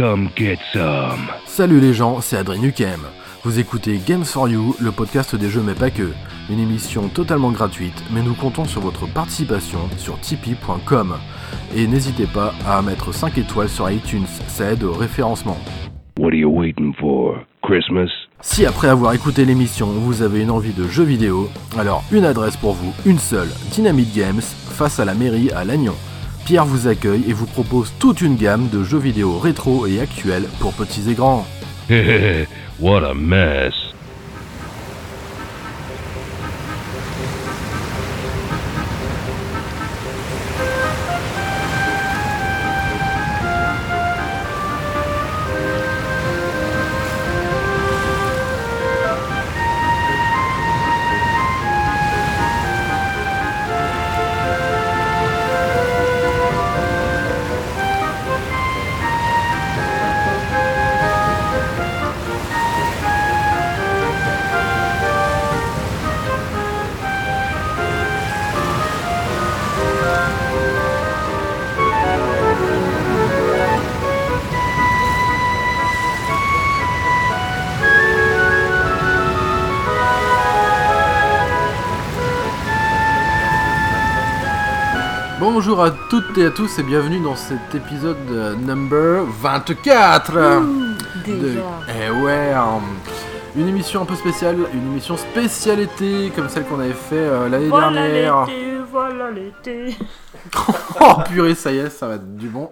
Come get some. Salut les gens, c'est Adrien Nukem. Vous écoutez Games for You, le podcast des jeux mais pas que. Une émission totalement gratuite, mais nous comptons sur votre participation sur tipeee.com. Et n'hésitez pas à mettre 5 étoiles sur iTunes, ça aide au référencement. What are you waiting for? Christmas? Si après avoir écouté l'émission, vous avez une envie de jeux vidéo, alors une adresse pour vous, une seule, Dynamite Games, face à la mairie à Lannion. Pierre vous accueille et vous propose toute une gamme de jeux vidéo rétro et actuels pour petits et grands. what a mess. À tous et bienvenue dans cet épisode euh, number 24 de- Déjà. Eh ouais, hein. une émission un peu spéciale, une émission spécialité comme celle qu'on avait fait euh, l'année Voilà dernière. l'été, voilà l'été. Oh purée, ça y est, ça va être du bon.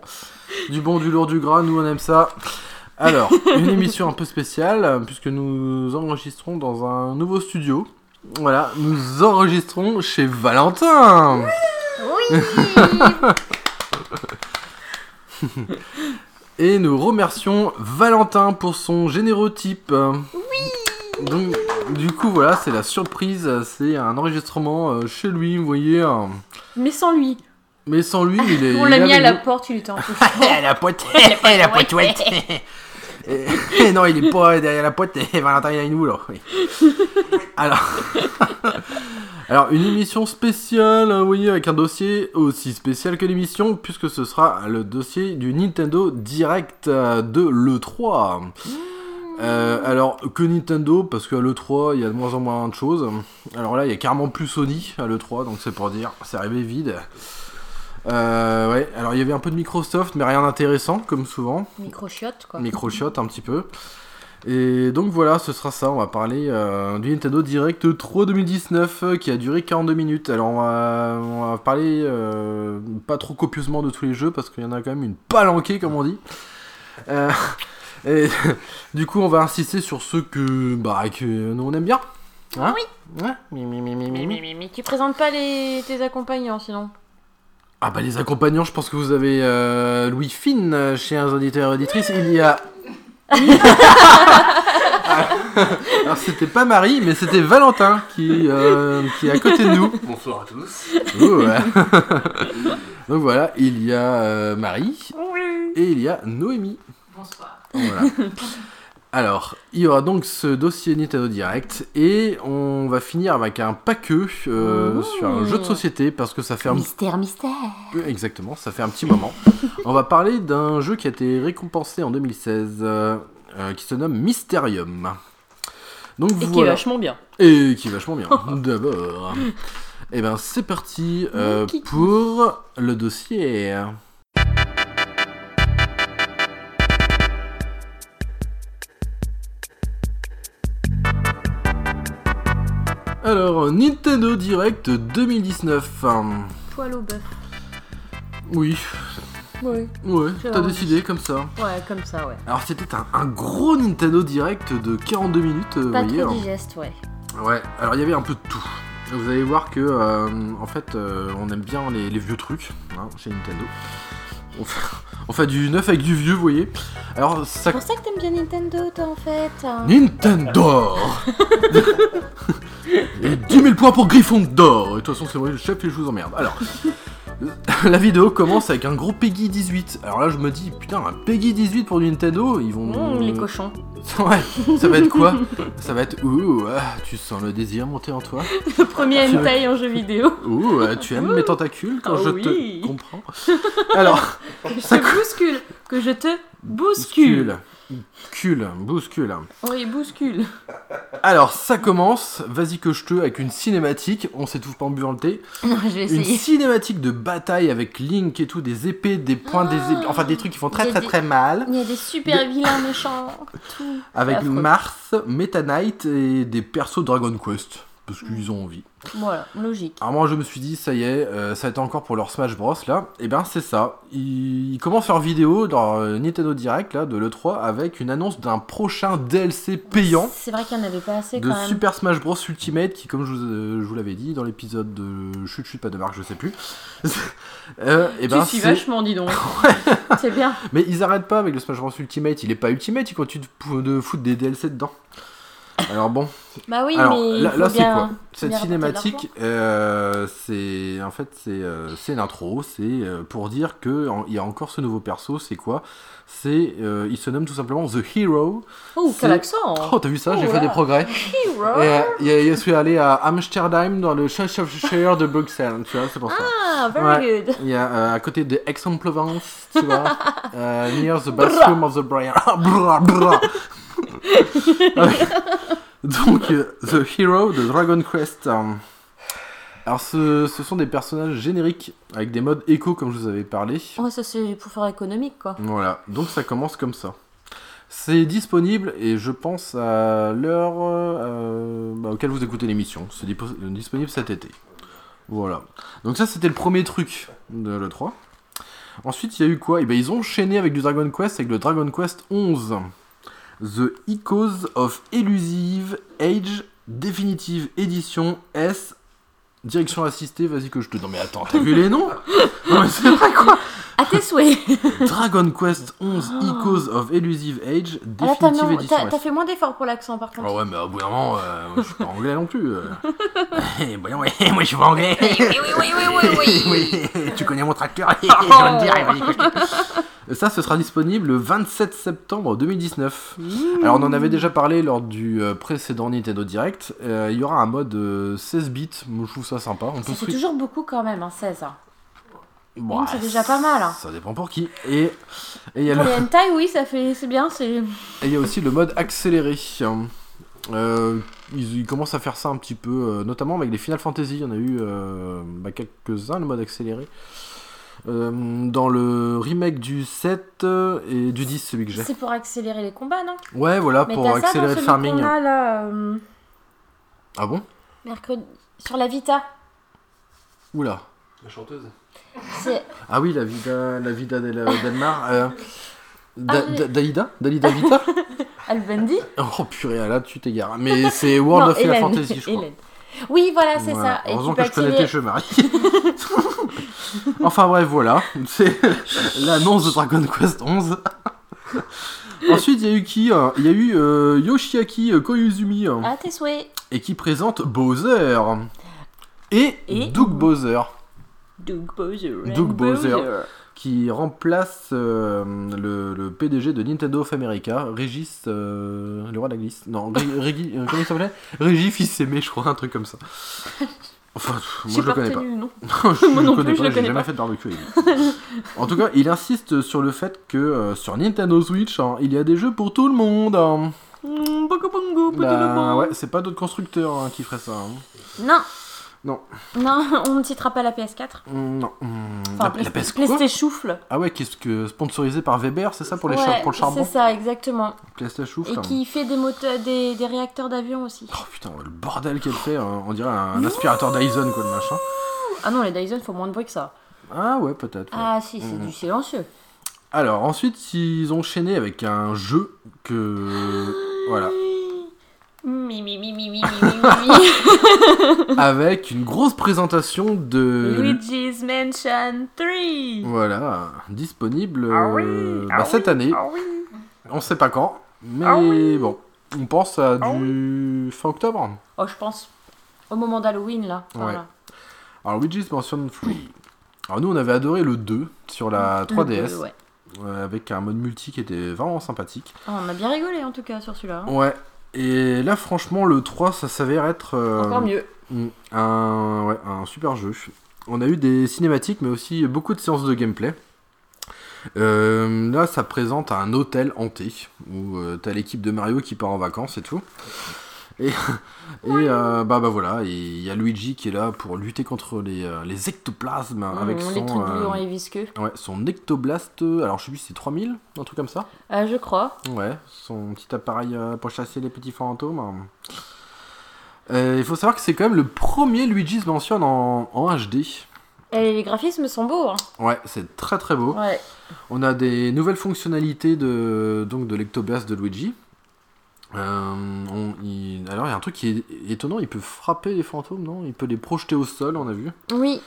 Du bon, du lourd, du gras, nous on aime ça. Alors, une émission un peu spéciale, puisque nous enregistrons dans un nouveau studio. Voilà, nous enregistrons chez Valentin. Oui Et nous remercions Valentin pour son généreux type. Oui Donc, du coup, voilà, c'est la surprise. C'est un enregistrement euh, chez lui, vous voyez. euh, Mais sans lui. Mais sans lui, il est. On il l'a est mis à avec la nous. porte, il était peu Eh, la pote, la pote, ouais. Et- et non, il est pas derrière la pote, Valentin il est avec nous là. oui. Alors, alors une émission spéciale, hein, vous voyez, avec un dossier aussi spécial que l'émission, puisque ce sera le dossier du Nintendo Direct euh, de l'E3. Euh, alors que Nintendo, parce qu'à l'E3 il y a de moins en moins de choses. Alors là il y a carrément plus Sony à l'E3, donc c'est pour dire, c'est arrivé vide. Euh, ouais, alors il y avait un peu de Microsoft, mais rien d'intéressant, comme souvent. Microchiotte, quoi. Microshot un petit peu. Et donc voilà, ce sera ça, on va parler euh, du Nintendo Direct 3 2019 euh, qui a duré 42 minutes. Alors on va, on va parler euh, pas trop copieusement de tous les jeux parce qu'il y en a quand même une palanquée comme on dit. Euh, et du coup on va insister sur ceux que, bah, que nous on aime bien. Hein Oui. Ouais. Mais, tu présentes pas les... tes accompagnants sinon Ah bah les accompagnants, je pense que vous avez Louis Finn chez un auditeur et auditrice. Il y a. Alors c'était pas Marie, mais c'était Valentin qui, euh, qui est à côté de nous. Bonsoir à tous. Oh, ouais. Donc voilà, il y a euh, Marie Oui. et il y a Noémie. Bonsoir. Voilà. Alors, il y aura donc ce dossier Nintendo Direct et on va finir avec un paqueux euh, Ouh. sur un jeu de société parce que ça fait un Mystère, mystère. Exactement, ça fait un petit moment. On va parler d'un jeu qui a été récompensé en 2016, euh, euh, qui se nomme Mysterium. Donc Et qui est vachement bien. Et qui est vachement bien. D'abord. Et ben c'est parti euh, pour le dossier. Alors, Nintendo Direct 2019. Poil au bœuf. Oui, Oui. Ouais, t'as décidé comme ça. Ouais, comme ça, ouais. Alors c'était un, un gros Nintendo Direct de 42 minutes, euh, Pas vous voyez. trop digeste, ouais. Ouais, alors il y avait un peu de tout. Vous allez voir que, euh, en fait, euh, on aime bien les, les vieux trucs hein, chez Nintendo. On fait, on fait du neuf avec du vieux, vous voyez. Alors ça... C'est pour ça que t'aimes bien Nintendo, toi, en fait. hein. Nintendo Et 10 000 points pour Gryffondor Et de toute façon, c'est moi le chef et je vous emmerde. Alors, La vidéo commence avec un gros Peggy 18. Alors là, je me dis, putain, un Peggy 18 pour du Nintendo, ils vont. Mmh, les cochons. Ouais, ça va être quoi Ça va être. Ouh, ah, tu sens le désir monter en toi Le premier hentai en jeu vidéo. Ouh, ah, tu aimes mes tentacules quand Oh je oui. te comprends Alors, Que je Ça te bouscule. Que je te bouscule. Bouscule. Bouscule. Oui, bouscule. Alors, ça commence, vas-y que je te, avec une cinématique, on s'étouffe pas en buvant le thé, une cinématique de bataille avec Link et tout, des épées, des points, des épées, enfin des trucs qui font très très des- très mal, Il y a des super vilains méchants. Tout. avec. Mars, Meta Knight et des persos Dragon Quest, parce qu'ils ont envie. Voilà, logique. Alors moi je me suis dit, ça y est, euh, ça a été encore pour leur Smash Bros là, et ben c'est ça, ils, ils commencent leur vidéo dans euh, Nintendo Direct là, de l'E3, avec une annonce d'un prochain DLC payant. C'est vrai qu'il n'y en avait pas assez de quand même. Super Smash Bros Ultimate qui comme je vous, euh, je vous l'avais dit dans l'épisode de chut chut pas de marque je sais plus et ben tu suis c'est- vachement, dis donc. c'est bien. mais ils arrêtent pas avec le Smash Bros Ultimate il est pas Ultimate ils continuent de foutre des DLC dedans alors bon Bah oui, alors mais. là, c'est quoi cette cinématique euh, c'est en fait c'est euh, c'est l'intro c'est euh, pour dire que en- il y a encore ce nouveau perso c'est quoi c'est euh, il se nomme tout simplement The Hero Oh, quel accent oh t'as vu ça j'ai Oh fait des progrès Hero. Et, je suis allé à Amsterdam dans le Cheshire de Bruxelles, tu vois, c'est pour ça. Ah, very Ouais. good. Il y a à côté de Aix-en-Provence, tu vois, near the bathroom of the Brian. Bra, bra. Donc, euh, The Hero de Dragon Quest. euh. Alors, ce, ce sont des personnages génériques avec des modes écho, comme je vous avais parlé. Ouais, ça c'est pour faire économique quoi. Voilà, donc ça commence comme ça. C'est disponible et je pense à l'heure euh, bah, auquel vous écoutez l'émission. C'est dipo- disponible cet été. Voilà. Donc ça c'était le premier truc de l'E3. Ensuite il y a eu quoi? Eh ben, Ils ont enchaîné avec du Dragon Quest avec le Dragon Quest 11. The Echoes of Elusive Age Definitive Edition S. Direction assistée, vas-y que je te... Non mais attends, t'as vu les noms? Non mais c'est vrai quoi À tes souhaits. Dragon Quest 11 Echoes of Elusive Age Ah Definitive non- Edition. t'as- fait moins d'efforts pour l'accent par contre. Ah ouais, mais au bout d'un moment, euh, je suis pas anglais non plus. euh. Eh, voyons, ouais, moi je suis pas anglais. Oui, oui, oui, oui, oui, oui. Oui, tu connais mon tracteur, je vais te dire. vas-y, que je- Ça, ce sera disponible le 27 septembre 2019. Alors, on en avait déjà parlé lors du euh, précédent Nintendo Direct. Euh, il y aura un mode euh, 16 bits. Moi, je trouve ça sympa. On Ça fait switch- toujours beaucoup quand même, hein, 16. hein. Bon, c'est déjà pas mal, hein. Ça dépend pour qui. Et et il y a Pour le- les hentai, oui, ça fait, c'est bien, c'est. Et il y a aussi le mode accéléré. Euh, ils, ils commencent à faire ça un petit peu, euh, notamment avec les Final Fantasy. Il y en a eu euh, bah, quelques-uns, le mode accéléré. Euh, dans le remake du 7 euh, et du 10, celui que j'ai. C'est pour accélérer les combats, non? Ouais, voilà, Mais pour t'as ça accélérer dans le farming. qu'on a, là, euh, Ah bon? mercredi sur la Vita. Oula. La chanteuse C'est Ah oui, la vida, la vida del- d'Elmar. Euh, Da- Ah. Da- Dalida Dalida Vita Albendi Oh purée, là tu t'égares. Mais c'est World Non, of Final Hélène, Fantasy, je crois. Hélène. Oui, voilà, c'est Voilà. ça. Heureusement que je connais tes enfin bref, voilà. C'est l'annonce de Dragon Quest 11. Ensuite, il y a eu qui euh, Il y a eu euh, Yoshiaki Koizumi euh, À tes souhaits. et qui présente Bowser. Et, Et- Doug Bowser Doug Bowser. Doug Bowser. Qui remplace euh, le, le PDG de Nintendo of America, Régis, euh, le roi de la glisse. Non, Ré, Régi- euh, comment il s'appelait? Régis fils aimé, je crois, un truc comme ça. Enfin, moi je le connais pas. non je Moi non connais plus, je pas, le j'ai jamais pas. fait de barbecue en tout cas, il insiste sur le fait que sur Nintendo Switch, hein, il y a des jeux pour tout le monde. hein. Bongo bongo, petit Bah, ouais, c'est pas d'autres constructeurs hein, qui feraient ça. hein. Non. Non. Non, on ne citera pas la PS4. Mm, Non. Enfin, la, la PlayStation. Ah ouais, qu'est-ce que sponsorisé par Weber, c'est ça pour les Ouais, char- pour le charbon C'est ça, exactement. PlayStation Et qui fait des, moteurs, des, des réacteurs d'avion aussi. Oh putain, le bordel qu'elle fait, hein, on dirait un aspirateur Dyson quoi le machin. Ah non, les Dyson font moins de bruit que ça. Ah ouais, peut-être. ouais. Ah si, c'est Mm. du silencieux. Alors ensuite, ils ont enchaîné avec un jeu que voilà, Mi mi mi mi mi mi mi mi. avec une grosse présentation de Luigi's Mansion 3. voilà, disponible Ah oui, euh, ah bah, cette oui, année. Ah oui. On sait pas quand, mais Ah bon, on pense à du fin octobre. Oh, je pense au moment d'Halloween là. Ouais. Voilà. Alors Luigi's Mansion 3. Alors nous, on avait adoré le 2 sur la 3DS, Le- ouais. euh, avec un mode multi qui était vraiment sympathique. Oh, on a bien rigolé en tout cas sur celui-là. hein. Ouais. Et là, franchement, le 3, ça s'avère être euh, Encore mieux. mm, un, ouais, un super jeu. On a eu des cinématiques, mais aussi beaucoup de séances de gameplay. Euh, là, ça présente un hôtel hanté où euh, t'as l'équipe de Mario qui part en vacances et tout. Et, et euh, bah, bah voilà, il y a Luigi qui est là pour lutter contre les, euh, les ectoplasmes avec Mmh, son, les trucs euh, et visqueux. ouais, son ectoblast. euh, Alors je sais plus si c'est 3000, un truc comme ça. Je crois. Ouais, son petit appareil pour chasser les petits fantômes. Il faut savoir que c'est quand même le premier Luigi se mentionne en, en HD. Et les graphismes sont beaux. Hein. Ouais, c'est très très beau. Ouais. On a des nouvelles fonctionnalités de, donc de l'ectoblast de Luigi. Euh, on- il- alors il y a un truc qui est étonnant, il peut frapper les fantômes, non? Il peut les projeter au sol, on a vu. Oui.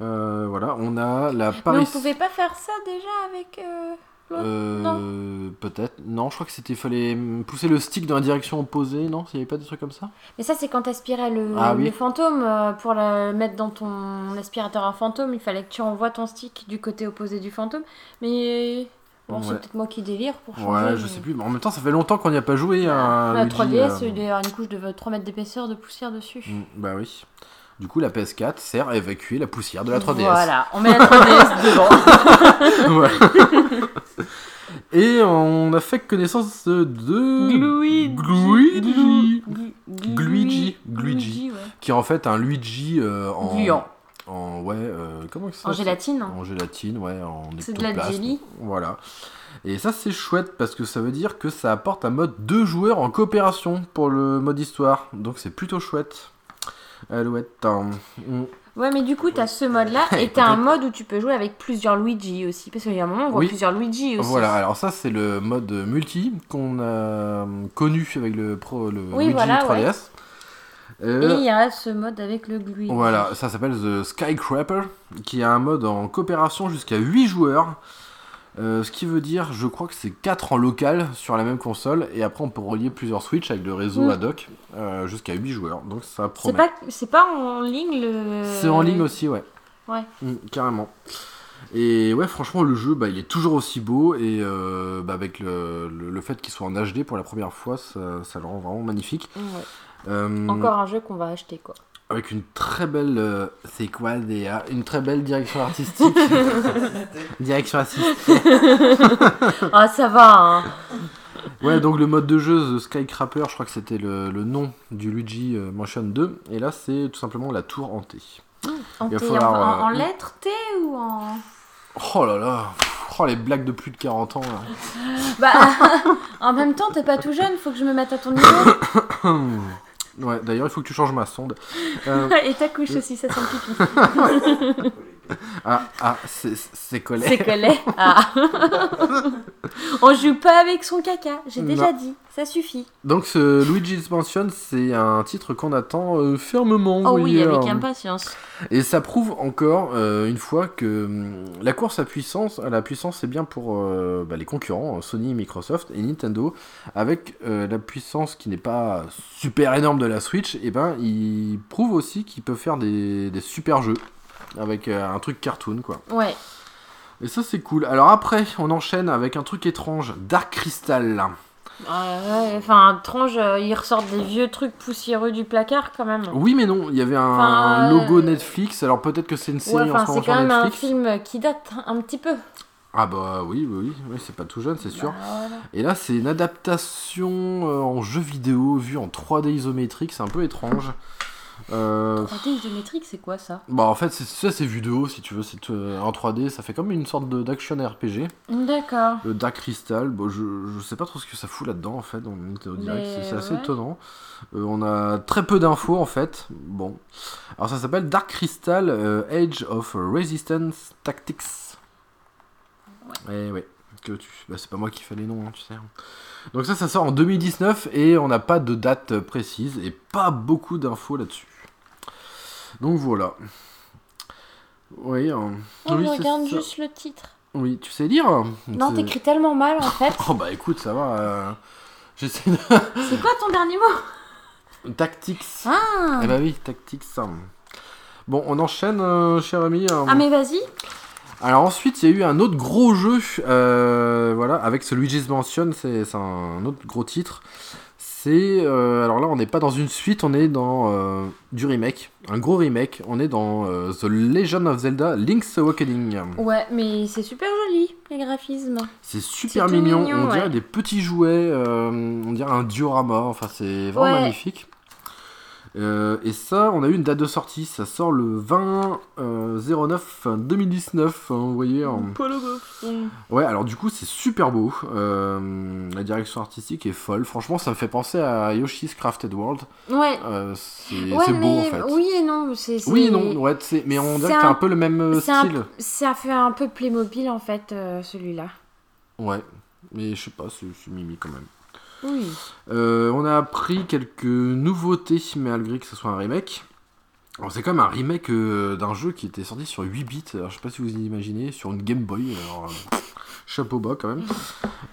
Euh, voilà, on a la Mais on Paris. pouvait pas faire ça déjà avec. euh, Euh, peut-être. Non, je crois que c'était fallait pousser le stick dans la direction opposée, non? Il n'y avait pas des trucs comme ça? Mais ça, c'est quand t'aspirais le, Ah oui. le fantôme. pour le mettre dans ton aspirateur à fantôme, il fallait que tu envoies ton stick du côté opposé du fantôme. Mais. Bon, c'est peut-être moi qui délire pour changer. Ouais, je mais- sais plus. Mais en même temps, ça fait longtemps qu'on n'y a pas joué La Luigi, 3DS, euh, il y a une couche de 3 mètres d'épaisseur de poussière dessus. mm, Bah oui. Du coup, la PS4 sert à évacuer la poussière de la 3DS. Voilà, on met la 3DS devant. Ouais. Et on a fait connaissance de Luigi. Luigi, Glu- Luigi. Luigi. ouais. qui est en fait un Luigi euh, en Gluant. En ouais euh, comment ça En gélatine. en gélatine ouais en C'est de la jelly. voilà et ça c'est chouette parce que ça veut dire que ça apporte un mode deux joueurs en coopération pour le mode histoire donc c'est plutôt chouette Alouette hein. Mm. Ouais, mais du coup, t'as ce mode-là et t'as un mode où tu peux jouer avec plusieurs Luigi aussi. Parce qu'il y a un moment, on voit Oui. plusieurs Luigi aussi. Voilà, alors ça c'est le mode multi qu'on a connu avec le, pro, le Oui, Luigi voilà, 3DS. Et Euh, il y a ce mode avec le Luigi. Voilà, ça s'appelle The Skycrapper, qui a un mode en coopération jusqu'à 8 joueurs. Euh, ce qui veut dire, je crois que c'est 4 en local sur la même console, et après on peut relier plusieurs Switch avec le réseau Mm. ad hoc euh, jusqu'à 8 joueurs. Donc ça C'est promet. pas, c'est pas en ligne le. C'est en ligne aussi, ouais. Ouais. Mm, carrément. Et ouais, franchement, le jeu, bah, il est toujours aussi beau, et euh, bah, avec le, le- le fait qu'il soit en HD pour la première fois, ça, ça le rend vraiment magnifique. Ouais. Euh, Encore un jeu qu'on va acheter quoi. avec une très belle euh, c'est quoi DA une très belle direction artistique direction artistique Ah, ça va, hein. ouais donc le mode de jeu The Skycrapper je crois que c'était le, le nom du Luigi euh, Mansion 2 et là c'est tout simplement la tour hantée En, Il va T, falloir, en, en euh, lettres T ou en. oh là là oh les blagues de plus de 40 ans là. Bah, en même temps, t'es pas tout jeune, faut que je me mette à ton niveau. ouais d'ailleurs il faut que tu changes ma sonde Euh, Et ta couche aussi, ça sent le pipi. ah ah c'est collé C'est collé. Ah. On joue pas avec son caca, j'ai déjà dit, ça suffit. donc ce Luigi's Mansion c'est un titre qu'on attend euh, fermement Oh oui, avec hein. impatience. Et ça prouve encore euh, une fois que hum, la course à puissance, à la puissance, c'est bien pour euh, bah, les concurrents, Sony, Microsoft et Nintendo, avec la puissance qui n'est pas super énorme de la Switch, et ben ils prouvent aussi qu'ils peuvent faire des, des super jeux avec euh, un truc cartoon quoi. Ouais. Et ça c'est cool. Alors après, on enchaîne avec un truc étrange, Dark Crystal. Euh, ouais, Enfin, tranche, euh, ils ressortent des vieux trucs poussiéreux du placard quand même. Oui mais non, il y avait un Enfin, logo euh, Netflix. Alors peut-être que c'est une Ouais, série en enfin, ce moment c'est quand sur même un Netflix. film qui date un petit peu. Ah bah oui, oui, oui, c'est pas tout jeune, c'est sûr. Bah, voilà. Et là, c'est une adaptation euh, en jeu vidéo vue en 3D isométrique, c'est un peu étrange. Euh, 3D isométrique, c'est quoi ça? Bah en fait, c'est ça, c'est vue de haut si tu veux, c'est euh, en 3D, ça fait comme une sorte d'action RPG. D'accord. Le Dark Crystal, bon, je, je sais pas trop ce que ça fout là-dedans en fait, on Nintendo Direct, c'est assez ouais. étonnant. Euh, on a très peu d'infos en fait. Bon, alors ça s'appelle Dark Crystal euh, Age of Resistance Tactics. Ouais, ouais. Que tu... bah, c'est pas moi qui fais les noms, hein, tu sais. Donc ça, ça sort en 2019 et on n'a pas de date précise et pas beaucoup d'infos là-dessus. Donc voilà. Oui, euh, Oh, oui, je c'est regarde ça. juste le titre. Oui, tu sais lire Non, C'est- t'écris tellement mal en fait. Oh bah écoute, ça va. euh, J'essaie de. C'est quoi ton dernier mot? Tactics. Ah Eh bah oui, Tactics. hein. Bon, on enchaîne, euh, cher ami. hein. Ah mais vas-y. Alors ensuite, il y a eu un autre gros jeu, euh, voilà, avec ce Luigi's Mansion, c'est un autre gros titre. C'est, euh, alors là, on n'est pas dans une suite, on est dans euh, du remake, un gros remake. On est dans euh, The Legend of Zelda Link's Awakening. Ouais, mais c'est super joli, les graphismes. C'est super mignon, mignon, on dirait des petits jouets, on dirait un diorama, enfin c'est vraiment Ouais. magnifique. Euh, et ça, on a eu une date de sortie, ça sort le 20 euh, 09 2019, hein, vous voyez. en- Ouais, alors du coup, c'est super beau. Euh, la direction artistique est folle. Franchement, ça me fait penser à Yoshi's Crafted World. Ouais. Euh, c'est Ouais, beau en fait. oui et non, c'est c'est- Oui et non, ouais, c'est- mais on dirait c'est que t'as un- un peu le même c'est un- style. Ça fait un peu Playmobil en fait, euh, celui-là. Ouais, mais je sais pas, c'est mimi quand même. Oui. Euh, on a appris quelques nouveautés malgré que ce soit un remake. Alors, c'est quand même un remake euh, d'un jeu qui était sorti sur 8 bits. Alors, je sais pas si vous imaginez, sur une Game Boy. Alors, euh, chapeau bas quand même.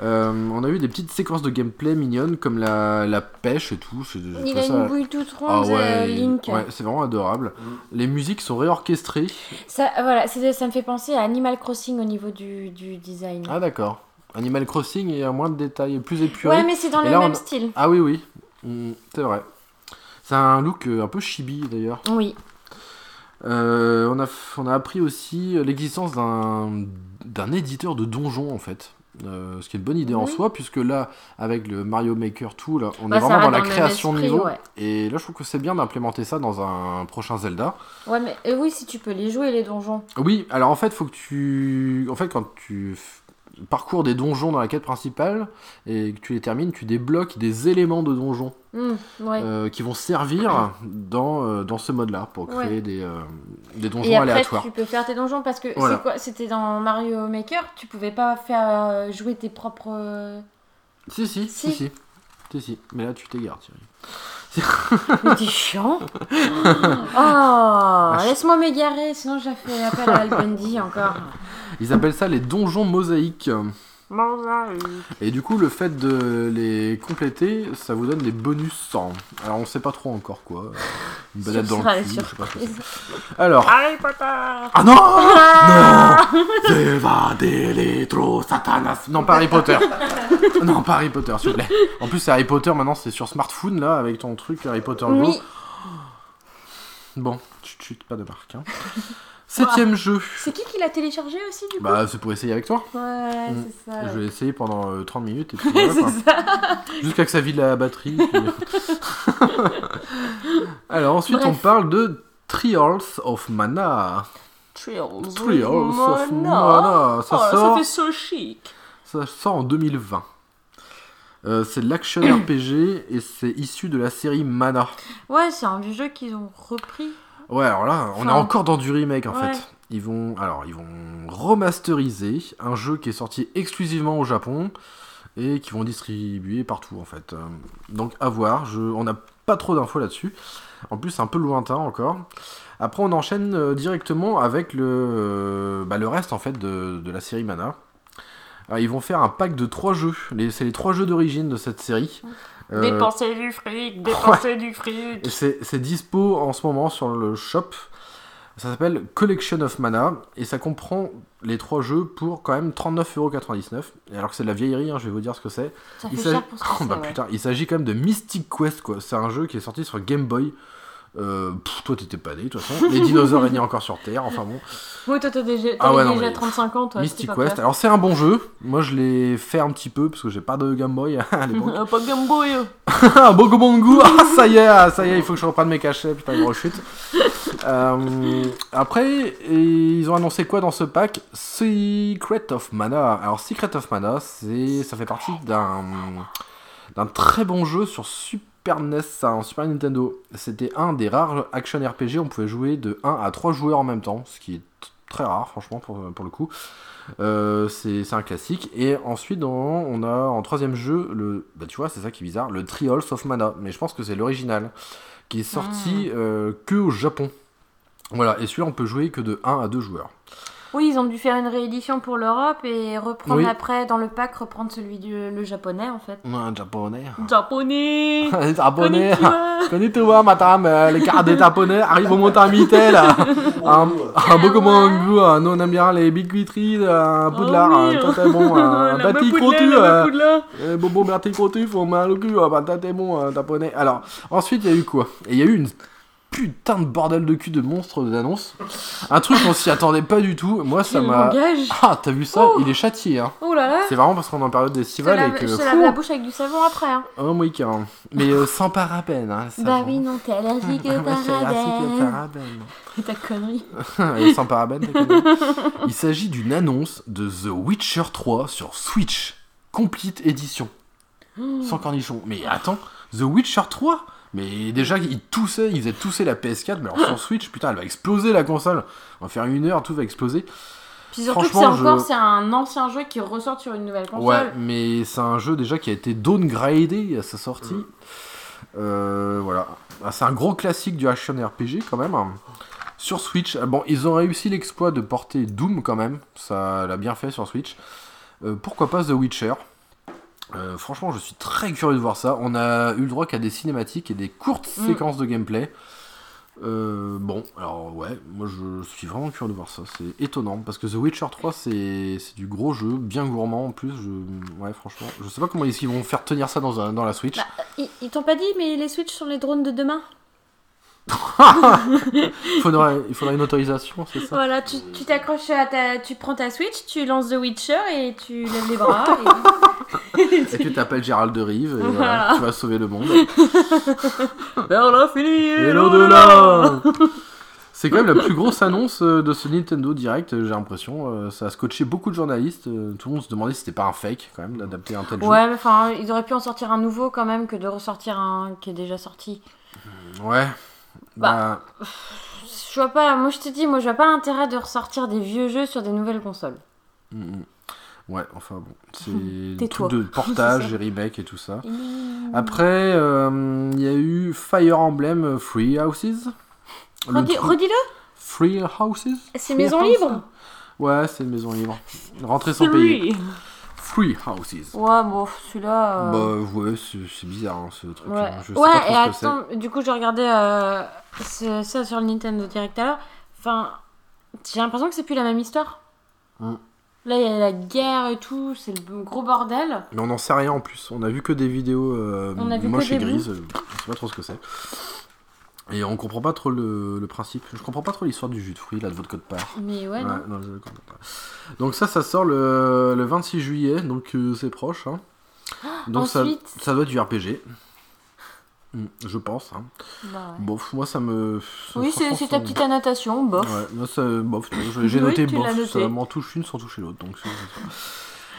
Euh, on a eu des petites séquences de gameplay mignonnes comme la, la pêche et tout. c'est- j'ai Il trouvé a ça- une bouille toute Ah ronde, euh, Link. ouais, c'est vraiment adorable. Les musiques sont réorchestrées. Ça, voilà, c'est- ça me fait penser à Animal Crossing au niveau du, du design. Ah d'accord. Animal Crossing y a moins de détails, plus épuré. ouais, mais c'est dans Et le là, même on style. Ah oui oui, Mm, c'est vrai. C'est un look euh, un peu chibi d'ailleurs. Oui. Euh, on, a, on a appris aussi l'existence d'un d'un éditeur de donjons en fait. Euh, ce qui est une bonne idée en soi, puisque là, avec le Mario Maker tout, là, on Bah, est vraiment dans la création de niveau. ouais. Et là, je trouve que c'est bien d'implémenter ça dans un prochain Zelda. Ouais, mais euh, oui, si tu peux les jouer, les donjons. Oui, alors en fait, faut que tu. En fait, quand tu parcours des donjons dans la quête principale et que tu les termines, tu débloques des éléments de donjons Hmm, ouais. euh, qui vont servir dans, euh, dans ce mode-là pour créer Ouais. des, euh, des donjons Et après, aléatoires. tu peux faire tes donjons parce que Voilà. C'était dans Mario Maker, tu pouvais pas faire jouer tes propres. Si, si, si, Si. si. Si, si. Mais là, tu t'égares, Thierry. Mais t'es chiant Oh Laisse-moi m'égarer, sinon j'ai fait appel à Al Bundy encore. Ils appellent ça les donjons mosaïques. Et du coup, le fait de les compléter, ça vous donne des bonus 100. Alors, on sait pas trop encore quoi. Une balade dans le cul, je sais pas ce que surprises. c'est. Alors. Harry Potter Ah non Non Deva Deletro Satanas Non, pas Harry Potter. non, pas Harry Potter, s'il vous plaît. En plus, c'est Harry Potter, maintenant, c'est sur smartphone, là, avec ton truc Harry Potter Go. Oui, Bon, chut, chut, pas de marque. Hein. Septième jeu. c'est qui qui l'a téléchargé aussi du coup Bah, c'est pour essayer avec toi. Ouais, Mm. c'est ça. Je vais essayer pendant euh, 30 minutes et puis voilà, quoi. c'est ça. Jusqu'à que ça vide la batterie. puis- Alors ensuite on Bref. parle de Trials of Mana. Trials. Trials of Mana. Ça Oh, sort, ça fait so chic. ça sort en 2020. Euh, c'est de l'action RPG et c'est issu de la série Mana. Ouais, c'est un vieux jeu qu'ils ont repris. Ouais, alors là, on est encore dans du remake en ouais. fait. Ils vont, alors, ils vont remasteriser un jeu qui est sorti exclusivement au Japon et qui vont distribuer partout en fait. Donc à voir. Je, on n'a pas trop d'infos là-dessus. En plus, c'est un peu lointain encore. Après, on enchaîne euh, directement avec le, euh, bah, le reste en fait de, de la série Mana. Alors, ils vont faire un pack de trois jeux. Les- C'est les trois jeux d'origine de cette série. Euh, Dépenser du fric, dépenser du fric. c'est dispo en ce moment sur le shop. Ça s'appelle Collection of Mana et ça comprend les trois jeux pour quand même 39,99€. Et alors que c'est de la vieillerie, hein, je vais vous dire ce que c'est. Ça Il fait cher pour ce que Oh, c'est, bah, ouais. putain, il s'agit quand même de Mystic Quest quoi. C'est un jeu qui est sorti sur Game Boy. Euh, pff, toi t'étais pas né de toute façon. Les dinosaures régnaient encore sur Terre. Enfin bon. Oui, toi, t'as déjà, Ah ouais, t'avais non, déjà mais- 35 ans, toi. Mystic Quest. Alors c'est un bon jeu. Moi je l'ai fait un petit peu parce que j'ai pas de Game Boy à l'époque. Ah, pas Game Boy. Ah, Bogomongu Ah, ça y est, ah, ça y est, il faut que je reprenne mes cachets, putain, une rechute. Euh, après, ils ont annoncé quoi dans ce pack? Secret of Mana. Alors, Secret of Mana, c'est, ça fait partie d'un, d'un très bon jeu sur Super NES, ça, en Super Nintendo. C'était un des rares action RPG, on pouvait jouer de 1 à 3 joueurs en même temps, ce qui est très rare, franchement, pour, pour le coup. Euh, c'est un classique. Et ensuite, on a en troisième jeu, le, bah, tu vois, c'est ça qui est bizarre, le Trials of Mana. Mais je pense que c'est l'original, qui est sorti euh, que au Japon. Voilà, et celui-là, on peut jouer que de 1 à 2 joueurs. Oui, ils ont dû faire une réédition pour l'Europe et reprendre Oui. après dans le pack, reprendre celui du le japonais en fait. Un japonais. Japonais Les japonais. Konnichiwa. Konnichiwa, madame. euh, Les cartes des japonais arrivent au Montamité, là. Un, un Bokomongu, euh, nous on aime bien les Big Vitry, un Poudlard, Oh oui. un Tata bon, un La Bati Mapoudlard, Crotu, la euh, Mapoudlard. euh, Bobo Crotu, faut mal au cul, euh, bah, Tata bon, euh, japonais. Alors, ensuite, il y a eu quoi? Et il y a eu une putain de bordel de cul de monstre d'annonce. Un truc qu'on s'y attendait pas du tout. Moi, ça m'a. Ah, t'as vu ça Oh. Il est châtié, hein. Oh là là C'est vraiment parce qu'on est en période d'estival et que. je te lave la bouche avec du savon après. Hein. Oh, oui, carrément. Mais euh, sans parabène, hein. Bah oui, non, t'es allergique au parabène. Ta connerie. Et sans parabène, t'as connu. Il s'agit d'une annonce de The Witcher 3 sur Switch. Complete Edition. Sans cornichon. Mais attends, The Witcher 3 Mais déjà, il toussait, il faisait tousser la PS4, mais alors sur Switch, putain, elle va exploser la console. On va faire une heure, tout va exploser. Puis surtout que c'est je- encore c'est un ancien jeu qui ressort sur une nouvelle console. Ouais, mais c'est un jeu déjà qui a été downgradé à sa sortie. Euh, voilà. Ah, C'est un gros classique du action RPG quand même. Sur Switch, ah, bon, ils ont réussi l'exploit de porter Doom quand même. Ça l'a bien fait sur Switch. Euh, pourquoi pas The Witcher? Euh, Franchement, je suis très curieux de voir ça. On a eu le droit qu'à des cinématiques et des courtes Mm. séquences de gameplay. Euh, bon, alors ouais, moi je suis vraiment curieux de voir ça. C'est étonnant parce que The Witcher 3 c'est c'est du gros jeu, bien gourmand en plus. Je... Ouais, franchement, je sais pas comment ils vont faire tenir ça dans, un- dans la Switch. Bah, ils, ils t'ont pas dit, mais les Switch sont les drones de demain? Il faudrait une autorisation, c'est ça? Voilà, tu tu t'accroches à ta. Tu prends ta Switch, tu lances The Witcher et tu lèves les bras. et... Et tu t'appelles Gérald de Rive et voilà, Voilà. tu vas sauver le monde. Vers l'infini Et l'au-delà C'est quand même la plus grosse annonce euh, de ce Nintendo Direct, euh, j'ai l'impression. Euh, Ça a scotché beaucoup de journalistes. euh, Tout le monde se demandait si c'était pas un fake quand même d'adapter un tel Ouais, mais enfin, ils auraient pu en sortir un nouveau quand même que de ressortir un qui est déjà sorti. jeu. Ouais. Bah. Je vois pas, moi je te dis, moi je vois pas l'intérêt de ressortir des vieux jeux sur des nouvelles consoles. Mm, mm. Ouais, enfin bon, c'est tout de portage et remake et tout ça. Mmh. Après, euh, il y a eu Fire Emblem Free Houses. Redis- Redis-le Free Houses? C'est maison House libre Ouais, c'est une maison libre. Rentrer sans payer. Three. Free Houses. Ouais, bon, celui-là. euh, Bah ouais, c'est bizarre hein, ce truc. Ouais, Je sais ouais pas trop et ce que attends, du coup, j'ai regardé euh, ça sur le Nintendo Direct à l'heure. Enfin, j'ai l'impression que c'est plus la même histoire. Mm. Là, il y a la guerre et tout, c'est le gros bordel. Mais on n'en sait rien en plus. On a vu que des vidéos euh, On a vu que moches et des grises. euh, On sait pas trop ce que c'est. Et on comprend pas trop le, le principe. Je comprends pas trop l'histoire du jus de fruits là de votre code part. Mais ouais, non. non, je comprends pas. Donc ça, ça sort le, le 26 juillet, donc euh, c'est proche. hein. Donc ça, ensuite- ça doit être du RPG. Hmm, je pense. hein. Bah ouais. Bof, moi ça me... ça- Oui, c'est ta petite annotation, bof. Ouais, moi ça, bof, j'ai Oui, noté bof, noté. ça m'en touche une sans toucher l'autre. Donc.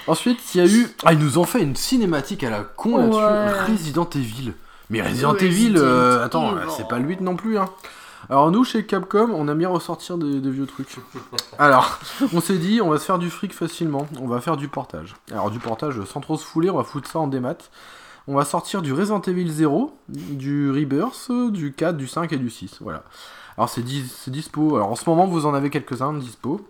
Ensuite, il y a eu... Ah, ils nous ont fait une cinématique à la con là-dessus. Ouais. Resident Evil. Mais Resident Resident Evil, euh, attends, c'est pas le 8 non plus. Hein. Alors nous, chez Capcom, on aime bien ressortir des, des vieux trucs. Alors, on s'est dit, on va se faire du fric facilement. On va faire du portage. Alors du portage, sans trop se fouler, on va foutre ça en démat. On va sortir du Resident Evil 0, du Rebirth, du 4, du 5 et du 6. Voilà. Alors c'est dis- c'est dispo. Alors en ce moment, vous en avez quelques-uns dispo.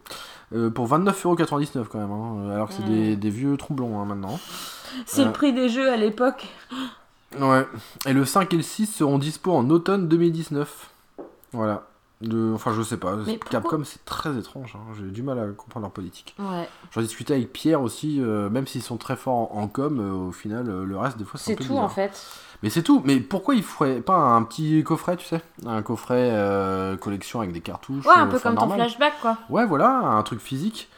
Euh, pour 29,99€ quand même. hein. Alors que c'est des, des vieux tromblons hein, maintenant. C'est Euh. le prix des jeux à l'époque. Ouais. Et le 5 et le 6 seront dispo en automne 2019. Voilà. De... Enfin, je sais pas. Pourquoi Capcom, c'est très étrange. hein. J'ai du mal à comprendre leur politique. Ouais. J'en discutais avec Pierre aussi. euh, même s'ils sont très forts en, en com, euh, au final, euh, le reste, des fois, c'est un peu tout bizarre. en fait. Mais c'est tout. Mais pourquoi ils feraient pas un petit coffret, tu sais? Un coffret collection avec des cartouches Ouais, un peu comme ton normal. flashback quoi. Ouais, voilà, un truc physique.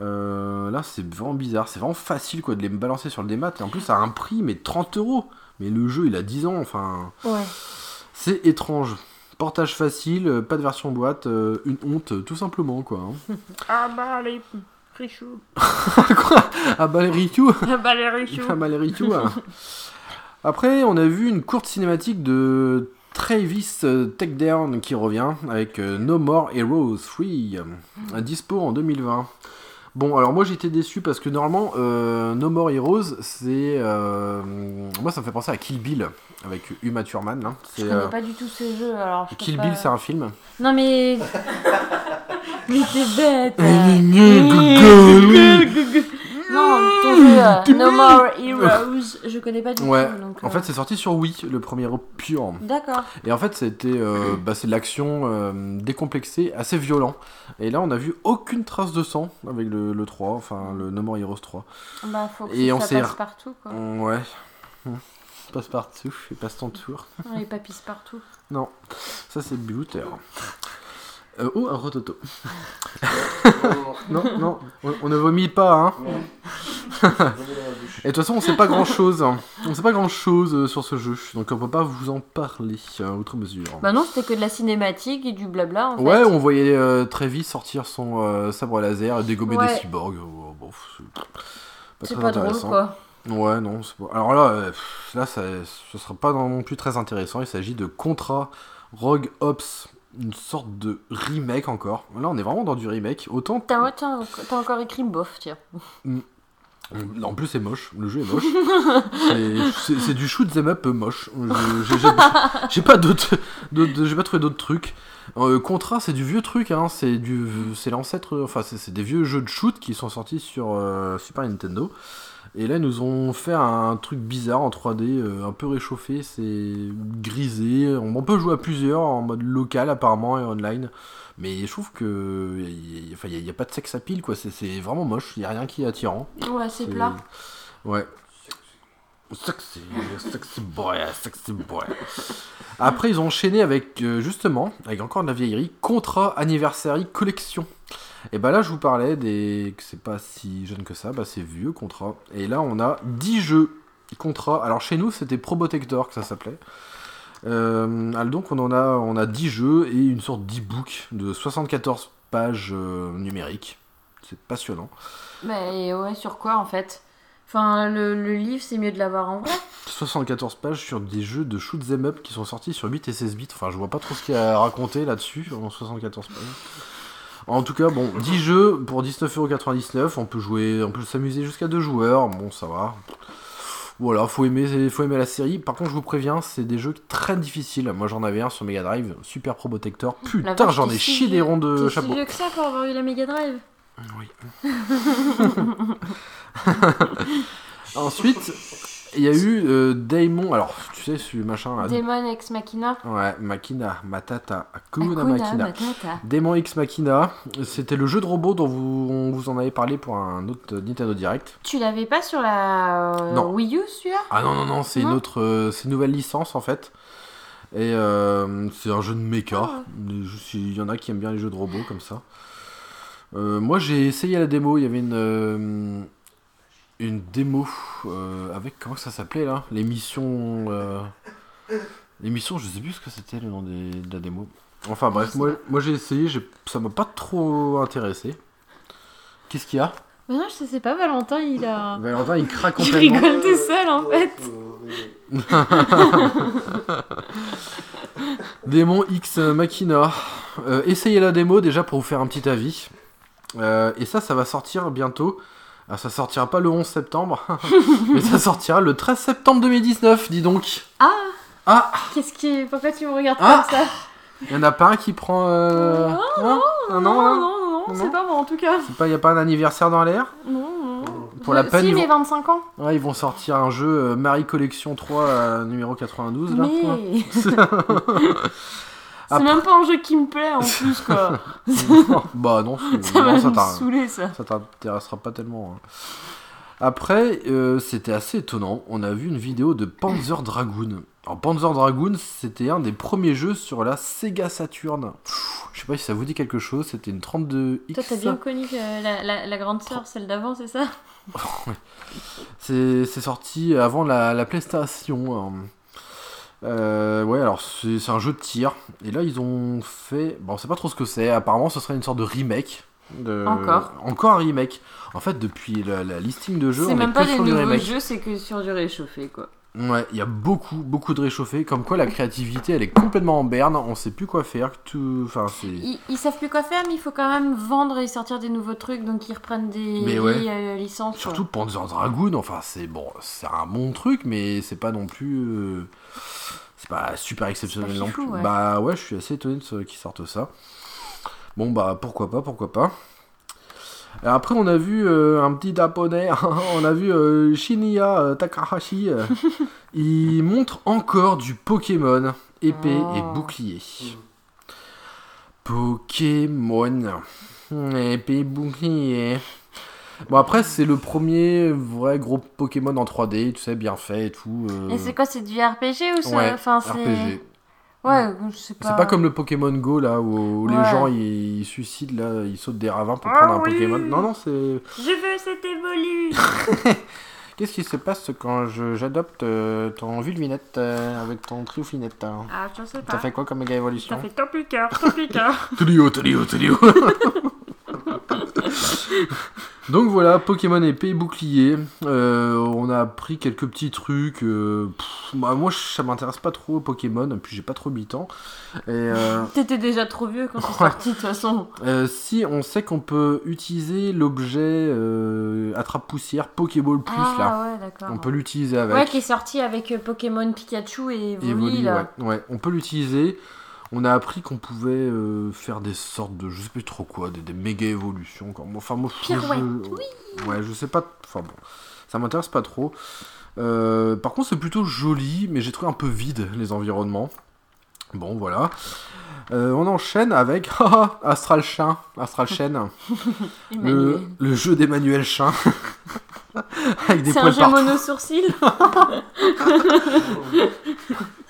Là, c'est vraiment bizarre. C'est vraiment facile quoi de les balancer sur le démat. Et en plus, à un prix, mais 30 euros. Mais le jeu, il a 10 ans. Enfin, Ouais. c'est étrange. Portage facile, euh, pas de version boîte, euh, une honte, euh, tout simplement quoi. hein. Ah bah les quoi? Ah bah les Rikyu Ah bah les. Ah bah les hein. Après, on a vu une courte cinématique de Travis Takedown qui revient avec No More Heroes 3, euh, dispo en 2020. Bon, alors moi j'étais déçu parce que normalement, euh, No More Heroes, c'est. euh, moi ça me fait penser à Kill Bill avec Uma Thurman. Là. Je C'est, connais euh, pas du tout ce jeu alors. je Kill pas- Bill, c'est un film. Non mais. Mais t'es bête. Non, ton jeu euh, No More Heroes, je connais pas du Ouais, tout. donc, en euh, fait c'est sorti sur Wii, le premier pur. D'accord. Et en fait c'était euh, bah, c'est de l'action euh, décomplexée, assez violent. Et là on a vu aucune trace de sang avec le, le 3, enfin le No More Heroes 3. Bah, faut que Et on ça s'est- passe partout, quoi. Ouais. Passe partout et passe ton tour. Les papis partout. Non, ça c'est Bluter. Euh, oh, un rototo. non, non, on, on ne vomit pas, hein. Et de toute façon, on sait pas grand chose. On sait pas grand chose sur ce jeu, donc on peut pas vous en parler euh, outre mesure. Bah non, c'était que de la cinématique et du blabla, en ouais, fait. on voyait euh, Trevi sortir son euh, sabre laser et dégommer Ouais. des cyborgs. Oh, bon, c'est pas pas drôle, intéressant. quoi. Ouais, non, c'est pas... Alors là, euh, là ça, ce sera pas non plus très intéressant. Il s'agit de Contra Rogue Ops, une sorte de remake encore. Là, on est vraiment dans du remake. Autant. T'as ouais, encore écrit bof, tiens. En plus, c'est moche. Le jeu est moche. C'est- c'est c'est du shoot them up moche. Je- j'ai- J'ai j'ai pas d'autres, d'autres- j'ai pas trouvé d'autres trucs. Euh, Contra, c'est du vieux truc. Hein. C'est du, c'est l'ancêtre. Enfin, c'est c'est des vieux jeux de shoot qui sont sortis sur euh, Super Nintendo. Et là, ils nous ont fait un truc bizarre en 3D, euh, un peu réchauffé, c'est grisé. On peut jouer à plusieurs en mode local apparemment et online. Mais je trouve que il n'y a, pas de sexe à pile, quoi. C'est vraiment moche, il n'y a rien qui est attirant. Ouais, c'est C'est- plat. Ouais. Sexy, sexy boy, sexy boy. Après, ils ont enchaîné avec, euh, justement, avec encore de la vieillerie, Contra Anniversary Collection. Et bah là, je vous parlais des. que c'est pas si jeune que ça, bah c'est vieux Contra. Et là, on a 10 jeux Contra. Alors chez nous, c'était Probotector que ça s'appelait. Euh, donc, on en a, on a 10 jeux et une sorte d'e-book de 74 pages euh, numériques. C'est passionnant. Mais ouais, sur quoi, en fait? Enfin, le, le livre, c'est mieux de l'avoir en vrai? 74 pages sur des jeux de shoot 'em up qui sont sortis sur 8 et 16 bits. Enfin, je vois pas trop ce qu'il y a à raconter là-dessus en 74 pages. En tout cas, bon, 10 jeux pour 19,99€. On peut jouer, on peut s'amuser jusqu'à deux joueurs. Bon, ça va. Voilà, faut aimer, faut aimer la série. Par contre, je vous préviens, c'est des jeux très difficiles. Moi, j'en avais un sur Mega Drive, Super Probotector. Putain, j'en ai chié des ronds de chapeau. vieux que ça pour avoir eu la Mega Drive. Oui. Ensuite, il y a eu euh, Daemon. Alors, tu sais, ce machin là. Demon Ex Machina. Ouais, Machina, Matata, Akuna Machina. Matata. Démon X Machina, c'était le jeu de robot dont vous, on vous en avait parlé pour un autre Nintendo Direct. Tu l'avais pas sur la euh, Non. Wii U, celui-là? Ah non, non, non, c'est une autre, euh, c'est une nouvelle licence en fait. Et euh, c'est un jeu de mecha. Ah. Il y en a qui aiment bien les jeux de robots comme ça. Moi j'ai essayé la démo, il y avait une, une démo euh, avec, comment ça s'appelait là? L'émission... euh, L'émission, je sais plus ce que c'était le nom des- de la démo. Enfin bref, moi, moi j'ai essayé, j'ai- ça m'a pas trop intéressé. Qu'est-ce qu'il y a? Mais non, je sais pas, Valentin, il a. Valentin il craque Il rigole tout seul en fait. Démon X Machina. Euh, essayez la démo déjà pour vous faire un petit avis. Euh, et ça, ça va sortir bientôt. Ah, ça sortira pas le 11 septembre, mais ça sortira le 13 septembre 2019, dis donc. Ah Ah, Qu'est-ce qui. Pourquoi tu me regardes Ah comme ça il y en a pas un qui prend. Euh... Non, hein non, Ah, non, non, non, hein non, Non. c'est pas moi en tout cas. C'est pas, y a pas un anniversaire dans l'air Non, non. Pour la peine, Si, ils mais vont- 25 ans. Ouais, ils vont sortir un jeu euh, Marie Collection 3 euh, numéro 92 là. Mais. C'est Après- même pas un jeu qui me plaît en plus quoi. bah non, Ça non, va ça me t'a- saouler ça. ça t'intéressera pas tellement. hein. Après, euh, c'était assez étonnant. On a vu une vidéo de Panzer Dragoon. Alors, Panzer Dragoon, c'était un des premiers jeux sur la Sega Saturn. Pfff, Je sais pas si ça vous dit quelque chose. C'était une 32X. Toi t'as bien connu que la, la, la grande sœur, celle d'avant, c'est ça? C'est c'est sorti avant la, la PlayStation. hein. Euh, ouais, alors c'est un jeu de tir. Et là, ils ont fait. Bon, on sait pas trop ce que c'est. Apparemment, ce serait une sorte de remake. De... Encore. Encore un remake. En fait, depuis la, la listing de jeux, C'est on même est pas que des sur nouveaux jeux, c'est que sur du réchauffé quoi. Ouais, il y a beaucoup, beaucoup de réchauffés. Comme quoi, la créativité, elle est complètement en berne. On sait plus quoi faire. Tout... Enfin. Ils, ils savent plus quoi faire, mais il faut quand même vendre et sortir des nouveaux trucs, donc ils reprennent des ouais. euh, licences. Surtout Panzer Dragoon, enfin c'est bon, c'est un bon truc, mais c'est pas non plus, euh, c'est pas super exceptionnel pas non plus. ouais. Bah ouais, je suis assez étonné de ceux qui sortent ça. Bon, bah, pourquoi pas, pourquoi pas. Et après, on a vu euh, un petit japonais, on a vu euh, Shinya euh, Takahashi. il montre encore du Pokémon, épée Oh. et bouclier. Pokémon, épée et bouclier. Bon, après, c'est le premier vrai gros Pokémon en 3D, tu sais, bien fait et tout. euh, Et c'est quoi, c'est du RPG ou ça? Ouais, enfin, c'est... RPG. Ouais, je sais pas. C'est pas comme le Pokémon Go là où les Ouais. gens ils, ils suicident là, ils sautent des ravins pour Ah prendre un. Pokémon. Non non c'est. Je veux cet évolu Qu'est-ce qui se passe quand je- j'adopte euh, ton Vulvinette euh, avec ton Triofinette hein? Ah, je sais Ça pas. fait quoi comme méga évolution? Ça fait top piqueur, top piqueur. Tolio, Tolio, Tolio Donc voilà, Pokémon épée et bouclier. Euh, on a appris quelques petits trucs. euh, pff, bah, moi, ça m'intéresse pas trop Pokémon, puis j'ai pas trop 8 ans. Euh, T'étais déjà trop vieux quand c'est sorti, de toute façon. Si on sait qu'on peut utiliser l'objet attrape-poussière Pokéball Plus ah, là, ouais, d'accord. on peut l'utiliser avec. Ouais, qui est sorti avec Pokémon Pikachu et Et Evoli, Evoli, là. ouais. ouais, on peut l'utiliser. On a appris qu'on pouvait euh, faire des sortes de, je sais plus trop quoi, des, des méga évolutions. quoi. Enfin, moi, je- Pirouette, je- Ouais, je sais pas. Enfin bon, ça m'intéresse pas trop. Euh, par contre, c'est plutôt joli, mais j'ai trouvé un peu vide les environnements. Bon, voilà. Euh, on enchaîne avec Astral Chain, Astral Chain. Le, jeu d'Emmanuel Chin. Avec des C'est un jeu partout. mono-sourcil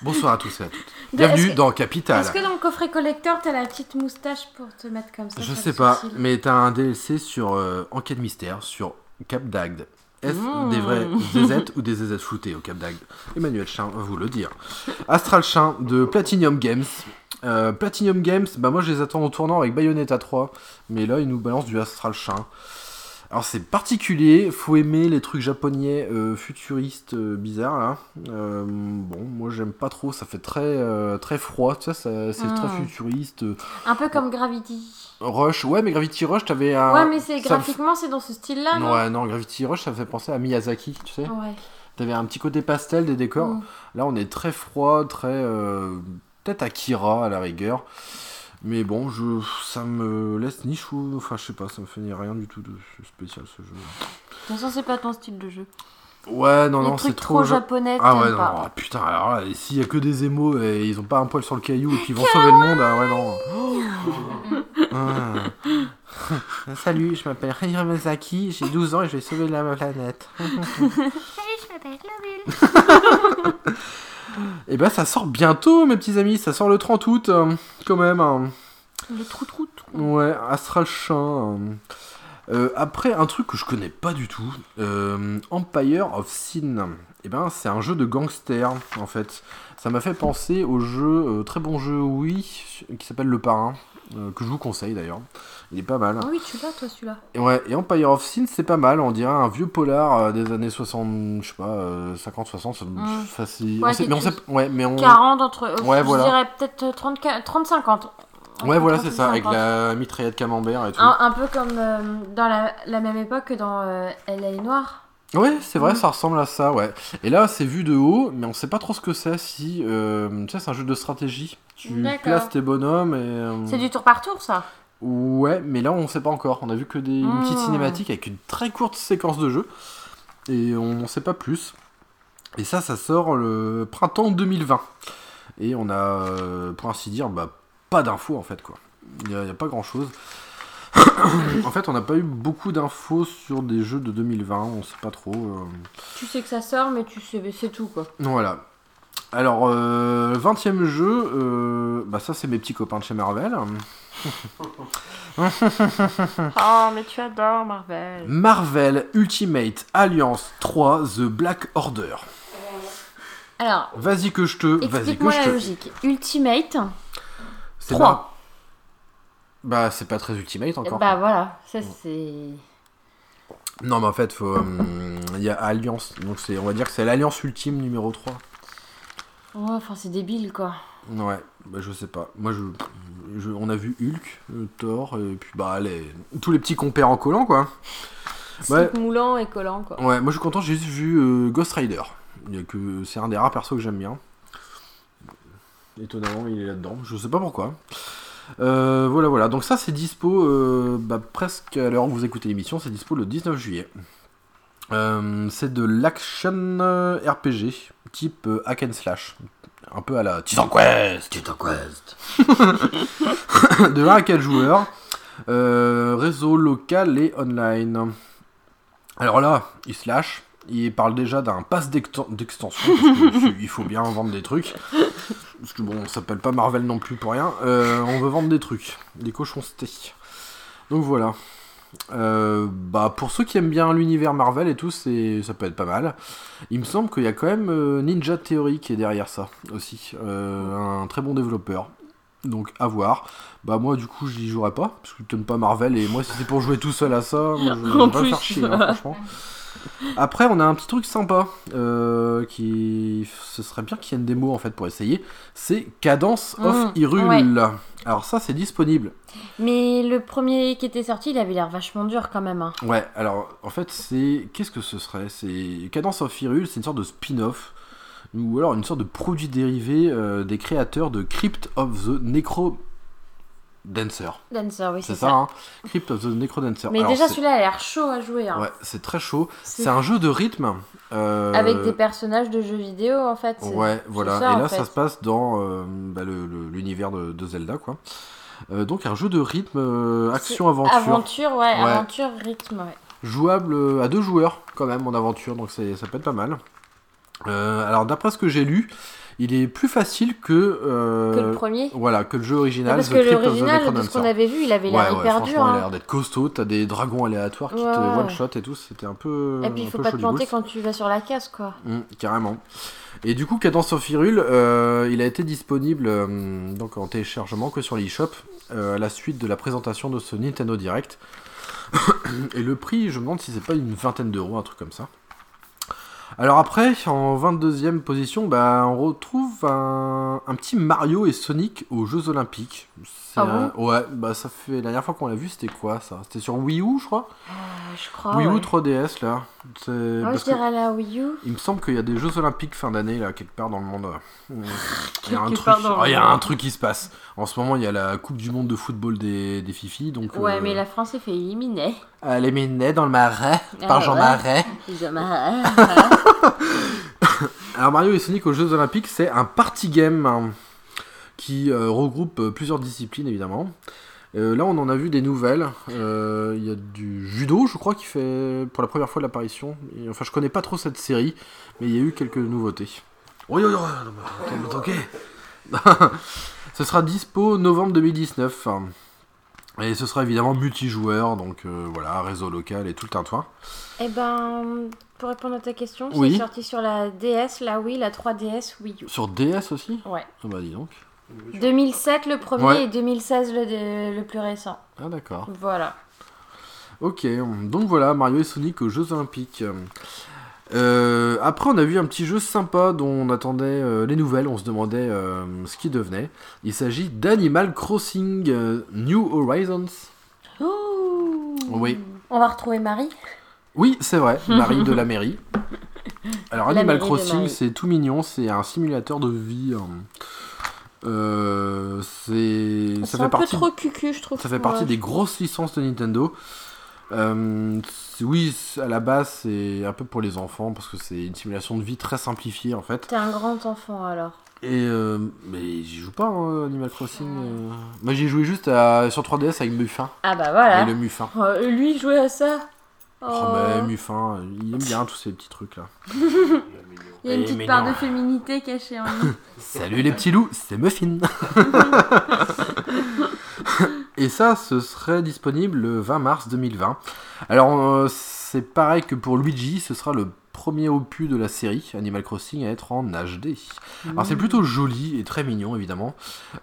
Bonsoir à tous et à toutes. Bienvenue dans Capital. Est-ce que dans le coffret collector, t'as la petite moustache pour te mettre comme ça Je sais pas, sourcil mais t'as un DLC sur euh, Enquête Mystère, sur Cap d'Agde. Est-ce Mmh. des vrais ZZ ou des ZZ floutés au Cap d'Agde? Emmanuel Chin va vous le dire. Astral Chin de Platinum Games. Euh, Platinum Games, bah moi je les attends au tournant avec Bayonetta 3, mais là ils nous balancent du Astral Chin. Alors c'est particulier, faut aimer les trucs japonais euh, futuristes euh, bizarres là. Euh, bon, moi j'aime pas trop, ça fait très très froid, tu sais, ça- c'est très Mm. futuriste. Un peu comme Gravity. Rush, ouais, mais Gravity Rush, t'avais un. ouais, mais c'est graphiquement, c'est dans ce style-là, non? Ouais, non, Gravity Rush, ça me fait penser à Miyazaki, tu sais. Ouais. T'avais un petit côté pastel des décors. Mm. Là, on est très froid, très. Peut-être Akira à la rigueur. Mais bon, je, ça me laisse ni chou. Enfin, je sais pas, ça me fait ni rien du tout de spécial ce jeu. De toute façon, c'est pas ton style de jeu. Ouais, non, Les non, c'est trop. trop ja- japonais, Ah ouais, non, pas. ah, putain, alors là, s'il y a que des émos et ils ont pas un poil sur le caillou et puis ils vont sauver le monde, ah ouais, non. Ah. Salut, je m'appelle Hiramazaki, j'ai 12 ans et je vais sauver la planète. Et ben ça sort bientôt, mes petits amis, ça sort le 30 août, euh, quand même. hein. Le trou-trou. Ouais, Astral Chain. euh. Après, un truc que je connais pas du tout, euh, Empire of Sin. Et ben, c'est un jeu de gangster, en fait. Ça m'a fait penser au jeu, euh, très bon jeu, oui, qui s'appelle Le Parrain, que je vous conseille d'ailleurs. Il est pas mal. Ah oui, tu l'as, toi, celui-là. Et ouais, et Empire of Sin, c'est pas mal. On dirait un vieux polar euh, des années 60, je sais pas, euh, 50, 60. ça- Mm. facile. Ouais, on sait- mais on sait, ouais, mais on. 40 entre. euh, Ouais, je voilà. dirais peut-être 30, 30-50. Ouais, Entre voilà, 30 c'est ça, avec 50. la mitraillette camembert et tout. Un, un peu comme euh, dans la, la même époque que dans euh, Elle est noire. Ouais, c'est vrai, Mm. ça ressemble à ça, ouais. Et là, c'est vu de haut, mais on sait pas trop ce que c'est. Si, euh, tu sais, c'est un jeu de stratégie. Tu places tes bonhommes et. euh, C'est du tour par tour, ça. Ouais, mais là, on sait pas encore. On a vu que des une petite Mm. cinématique avec une très courte séquence de jeu. Et on n'en sait pas plus. Et ça, ça sort le printemps 2020. Et on a, euh, pour ainsi dire, bah, pas d'infos en fait, quoi. Il n'y a pas grand chose. en fait, on n'a pas eu beaucoup d'infos sur des jeux de 2020. On sait pas trop. euh. Tu sais que ça sort, mais tu sais, c'est tout, quoi. Voilà. Alors, euh, 20 e jeu, euh, bah ça c'est mes petits copains de chez Marvel. Oh, mais tu adores Marvel. Marvel Ultimate Alliance 3 The Black Order. Alors, Vas-y que je te... Vas-y que explique-moi je la te... logique. Ultimate, C'est 3. pas- Bah c'est pas très Ultimate encore. bah voilà, ça c'est. Non mais en fait, hum, il y a Alliance, donc c'est, on va dire que c'est l'Alliance Ultime numéro 3. Ouais, enfin, c'est débile, quoi. Ouais, bah je sais pas. Moi je... je- on a vu Hulk, euh, Thor, et puis bah les... tous les petits compères en collant quoi. Ouais. C'est moulant et collant, quoi. Ouais, moi je suis content, j'ai juste vu euh, Ghost Rider. Il y a que c'est un des rares persos que j'aime bien. Étonnamment, il est là-dedans. Je sais pas pourquoi. Euh, voilà, voilà. Donc ça, c'est dispo euh, bah, presque à l'heure où vous écoutez l'émission. C'est dispo le 19 juillet. Euh, c'est de l'action euh, RPG type euh, hack and slash. Un peu à la Titan Quest. Titan Quest. de 1 à 4 joueurs. Euh, réseau local et online. Alors là, il se lâche. Il parle déjà d'un pass d'exten- d'extension. il faut bien vendre des trucs. Parce que bon, on s'appelle pas Marvel non plus pour rien. On veut vendre des trucs. Des cochons. Donc voilà. Euh, bah pour ceux qui aiment bien l'univers Marvel et tout, c'est ça peut être pas mal. Il me semble qu'il y a quand même euh, Ninja Theory qui est derrière ça aussi, Euh, un très bon développeur. Donc à voir. Bah moi du coup j'y jouerai pas parce que je t'aime pas Marvel et moi si c'est pour jouer tout seul à ça, moi, je, je vais pas plus. faire chier hein, franchement. Après on a un petit truc sympa euh, qui ce serait bien qu'il y ait une démo en fait pour essayer. C'est Cadence of Mmh, Hyrule. Alors ça c'est disponible. Mais le premier qui était sorti, il avait l'air vachement dur quand même. hein. Ouais, alors en fait, c'est. Qu'est-ce que ce serait? C'est Cadence of Hyrule, c'est une sorte de spin-off, ou alors une sorte de produit dérivé euh, des créateurs de Crypt of the Necro Dancer. Dancer, oui, C'est ça, ça. hein Crypt of the Necro Dancer. Mais Alors, déjà, celui-là a l'air chaud à jouer. hein. Ouais, c'est très chaud. C'est- un jeu de rythme. euh, Avec des personnages de jeux vidéo, en fait. Ouais, voilà. ça, Et là, fait. ça se passe dans euh, bah, l'univers de, de Zelda, quoi. Euh, donc, un jeu de rythme, euh, action-aventure. Aventure, ouais, Ouais. aventure, rythme, ouais. jouable à deux joueurs quand même en aventure, donc ça peut être pas mal. Alors d'après ce que j'ai lu, il est plus facile que, euh, Que le premier. voilà que le jeu original. parce The que l'original, de ce qu'on avait vu, il avait l'air Ouais, ouais, hyper dur. il a hein. l'air d'être costaud. T'as des dragons aléatoires qui Ouais, te ouais. one shot et tout. C'était un peu. Et puis, il faut pas te planter quand tu vas sur la casse, quoi. Mm, carrément. Et du coup, Cadence of Hyrule, euh, il a été disponible euh, donc en téléchargement que sur l'eShop à la suite de la présentation de ce Nintendo Direct. Et le prix, je me demande si c'est pas une vingtaine d'euros, un truc comme ça. Alors après, en 22e position, bah, on retrouve un, un petit Mario et Sonic aux Jeux Olympiques. C'est Ah un- Ouais, bah ça fait la dernière fois qu'on l'a vu, c'était quoi ça? C'était sur Wii U, je crois? Euh, je crois. Wii U ouais. 3DS là. Ouais, parce je que- dirais la Wii U. il me semble qu'il y a des Jeux Olympiques fin d'année là quelque part dans le monde. Il y a un truc, Ah, il y a un truc qui se passe. En ce moment, il y a la Coupe du monde de football des, des Fifi, donc. Ouais, euh, mais la France s'est fait éliminer. Elle est minée dans le marais Ah, par Jean ouais. Marais. Ils ont- ah, Alors Mario et Sonic aux Jeux Olympiques, c'est un party game hein, qui euh, regroupe euh, plusieurs disciplines évidemment. Euh, là, on en a vu des nouvelles. Euh, Il y a du judo, je crois, qui fait pour la première fois l'apparition. Enfin, je connais pas trop cette série, mais il y a eu quelques nouveautés. Oui, oui, oui, ok. Ce sera dispo novembre 2019. hein. Et ce sera évidemment multijoueur, donc euh, voilà, réseau local et tout le tintouin. Eh ben, pour répondre à ta question, Oui. c'est sorti sur la DS, la Wii, la 3DS, Wii U. Sur DS aussi? Ouais. Ah bah dis donc. 2007 le premier Ouais. et 2016 le, le plus récent. Ah d'accord. Voilà. Ok, donc voilà, Mario et Sonic aux Jeux Olympiques. Euh, après, on a vu un petit jeu sympa dont on attendait euh, les nouvelles, on se demandait euh, ce qui devenait. Il s'agit d'Animal Crossing euh, New Horizons. Ouh. Oui. On va retrouver Marie. Oui, c'est vrai, Marie de la mairie. Alors, La Animal mairie Crossing, c'est tout mignon, c'est un simulateur de vie. hein. Euh, c'est ça fait un peu trop cucu, je trouve. Ça fait partie Ouais. des grosses licences de Nintendo. Euh, oui, à la base, c'est un peu pour les enfants parce que c'est une simulation de vie très simplifiée en fait. T'es un grand enfant alors. Et euh, mais j'y joue pas hein, Animal Crossing. euh. Moi, j'ai joué juste à- sur 3DS avec Muffin. Ah bah voilà. Et le Muffin. Oh, lui jouer à ça. Oh, Oh. mais Muffin, il aime bien tous ces petits trucs là. Il y a une Il petite part de féminité cachée en lui. Salut les petits loups, c'est Muffin. Et ça, ce serait disponible le 20 mars 2020. Alors, euh, c'est pareil que pour Luigi, ce sera le premier opus de la série Animal Crossing à être en HD. Alors, c'est plutôt joli et très mignon, évidemment.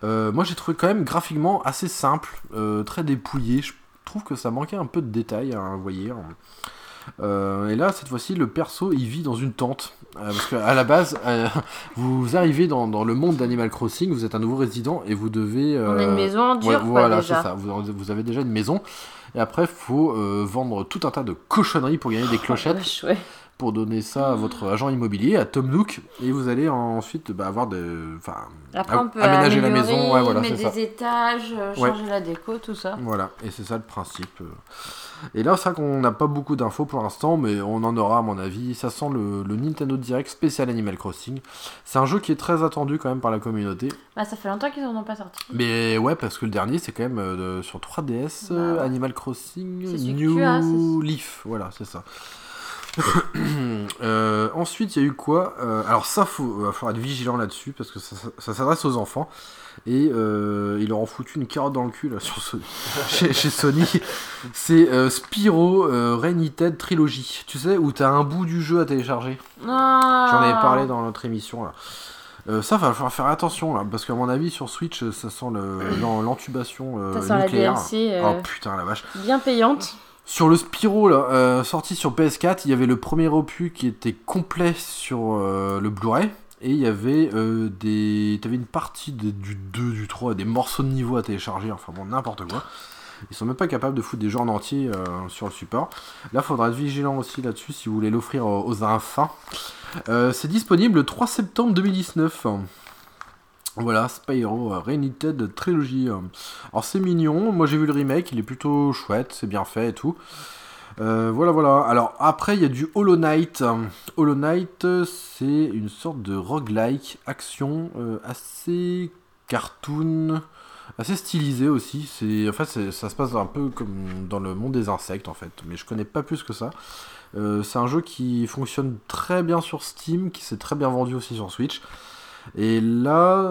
Euh, moi, j'ai trouvé quand même graphiquement assez simple, euh, très dépouillé. Je trouve que ça manquait un peu de détails, hein, vous voyez. Euh, et là, cette fois-ci, le perso, il vit dans une tente. Euh, parce qu'à la base, euh, vous arrivez dans, dans le monde d'Animal Crossing, vous êtes un nouveau résident et vous devez... On a une euh, maison en dur, Ouais, quoi, voilà, c'est ça. Vous, vous avez déjà une maison. Et après, il faut euh, vendre tout un tas de cochonneries pour gagner des Oh, clochettes vache, ouais. pour donner ça à votre agent immobilier, à Tom Nook, et vous allez ensuite bah, avoir de, enfin, Après, on peut aménager la maison, ouais, voilà, mettre c'est ça. des étages, changer la déco, tout ça. Voilà, et c'est ça le principe. Et là, c'est vrai qu'on n'a pas beaucoup d'infos pour l'instant, mais on en aura à mon avis. Ça sent le, le Nintendo Direct spécial Animal Crossing. C'est un jeu qui est très attendu quand même par la communauté. Bah, ça fait longtemps qu'ils en ont pas sorti. Mais ouais, parce que le dernier, c'est quand même euh, sur 3DS, Bah euh. Animal Crossing New as, Leaf. Voilà, c'est ça. Euh, ensuite, il y a eu quoi Alors ça, faut, va falloir être vigilant là-dessus parce que ça, ça- ça s'adresse aux enfants et euh, ils leur ont foutu une carotte dans le cul là, sur ce- chez, chez Sony. C'est euh, Spyro euh, Reignited Trilogy. Tu sais où t'as un bout du jeu à télécharger. Ah. J'en avais parlé dans notre émission là. Euh, ça va falloir faire attention là parce qu'à mon avis sur Switch ça sent le- l'intubation euh, Ça sent la nucléaire. DLC euh, Oh putain la vache. bien payante. Sur le Spyro, là, euh, sorti sur PS4, il y avait le premier opus qui était complet sur euh, le Blu-ray. Et il y avait euh, des. T'avais une partie de- du 2, du 3, des morceaux de niveau à télécharger, enfin bon, n'importe quoi. Ils sont même pas capables de foutre des jeux en entier euh, sur le support. Là, faudra être vigilant aussi là-dessus si vous voulez l'offrir aux, enfants. Euh, c'est disponible le 3 septembre 2019. Voilà, Spyro Reignited Trilogy. Alors c'est mignon, moi j'ai vu le remake, il est plutôt chouette, c'est bien fait et tout. Euh, voilà, voilà. Alors après, il y a du Hollow Knight. Hollow Knight, c'est une sorte de roguelike action euh, assez cartoon, assez stylisé aussi. C'est, en fait, c'est- ça se passe un peu comme dans le monde des insectes en fait, mais je connais pas plus que ça. Euh, c'est un jeu qui fonctionne très bien sur Steam, qui s'est très bien vendu aussi sur Switch. Et là,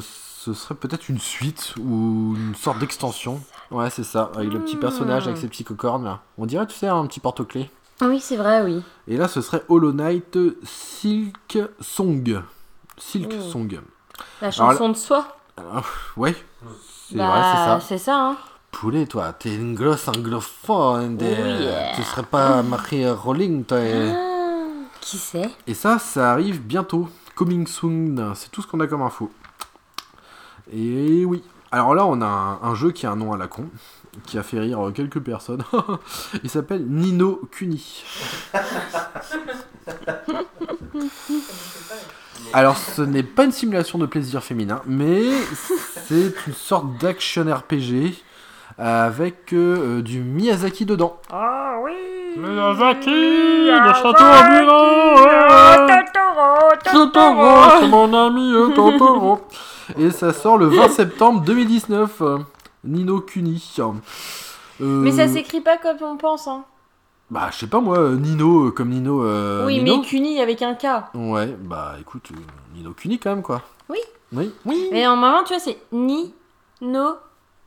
ce serait peut-être une suite ou une sorte d'extension. Ouais, c'est ça, avec le petit personnage avec ses petits cocornes là. On dirait, tu sais, un petit porte-clés. Oui, c'est vrai, oui. Et là, ce serait Hollow Knight Silk Song. Silk Oh. Song. La chanson de soi. Ah, ouais, c'est Bah, vrai, c'est ça. C'est ça, hein. Poulet, toi, t'es une grosse anglophone. des- Oh yeah. Tu serais pas Marie Rowling, toi. Ah, qui sait Et ça, ça arrive bientôt. Coming soon, c'est tout ce qu'on a comme info. Et oui. Alors là, on a un, un jeu qui a un nom à la con, qui a fait rire euh, quelques personnes. Il s'appelle Nino Kuni. Alors, ce n'est pas une simulation de plaisir féminin, mais c'est une sorte d'action RPG avec euh, du Miyazaki dedans. Ah oui Miyazaki, le château ambulant Totoro, c'est mon ami euh, Totoro. Et ça sort le 20 septembre 2019. euh, Nino Kuni. Euh, Mais ça s'écrit pas comme on pense, hein. Bah, je sais pas moi, Nino euh, comme Nino. euh, oui, Nino. mais Cuny avec un K. Ouais, bah écoute, Nino Kuni quand même quoi. Oui. Oui. Oui. Mais en moment, tu vois, c'est Ni, No,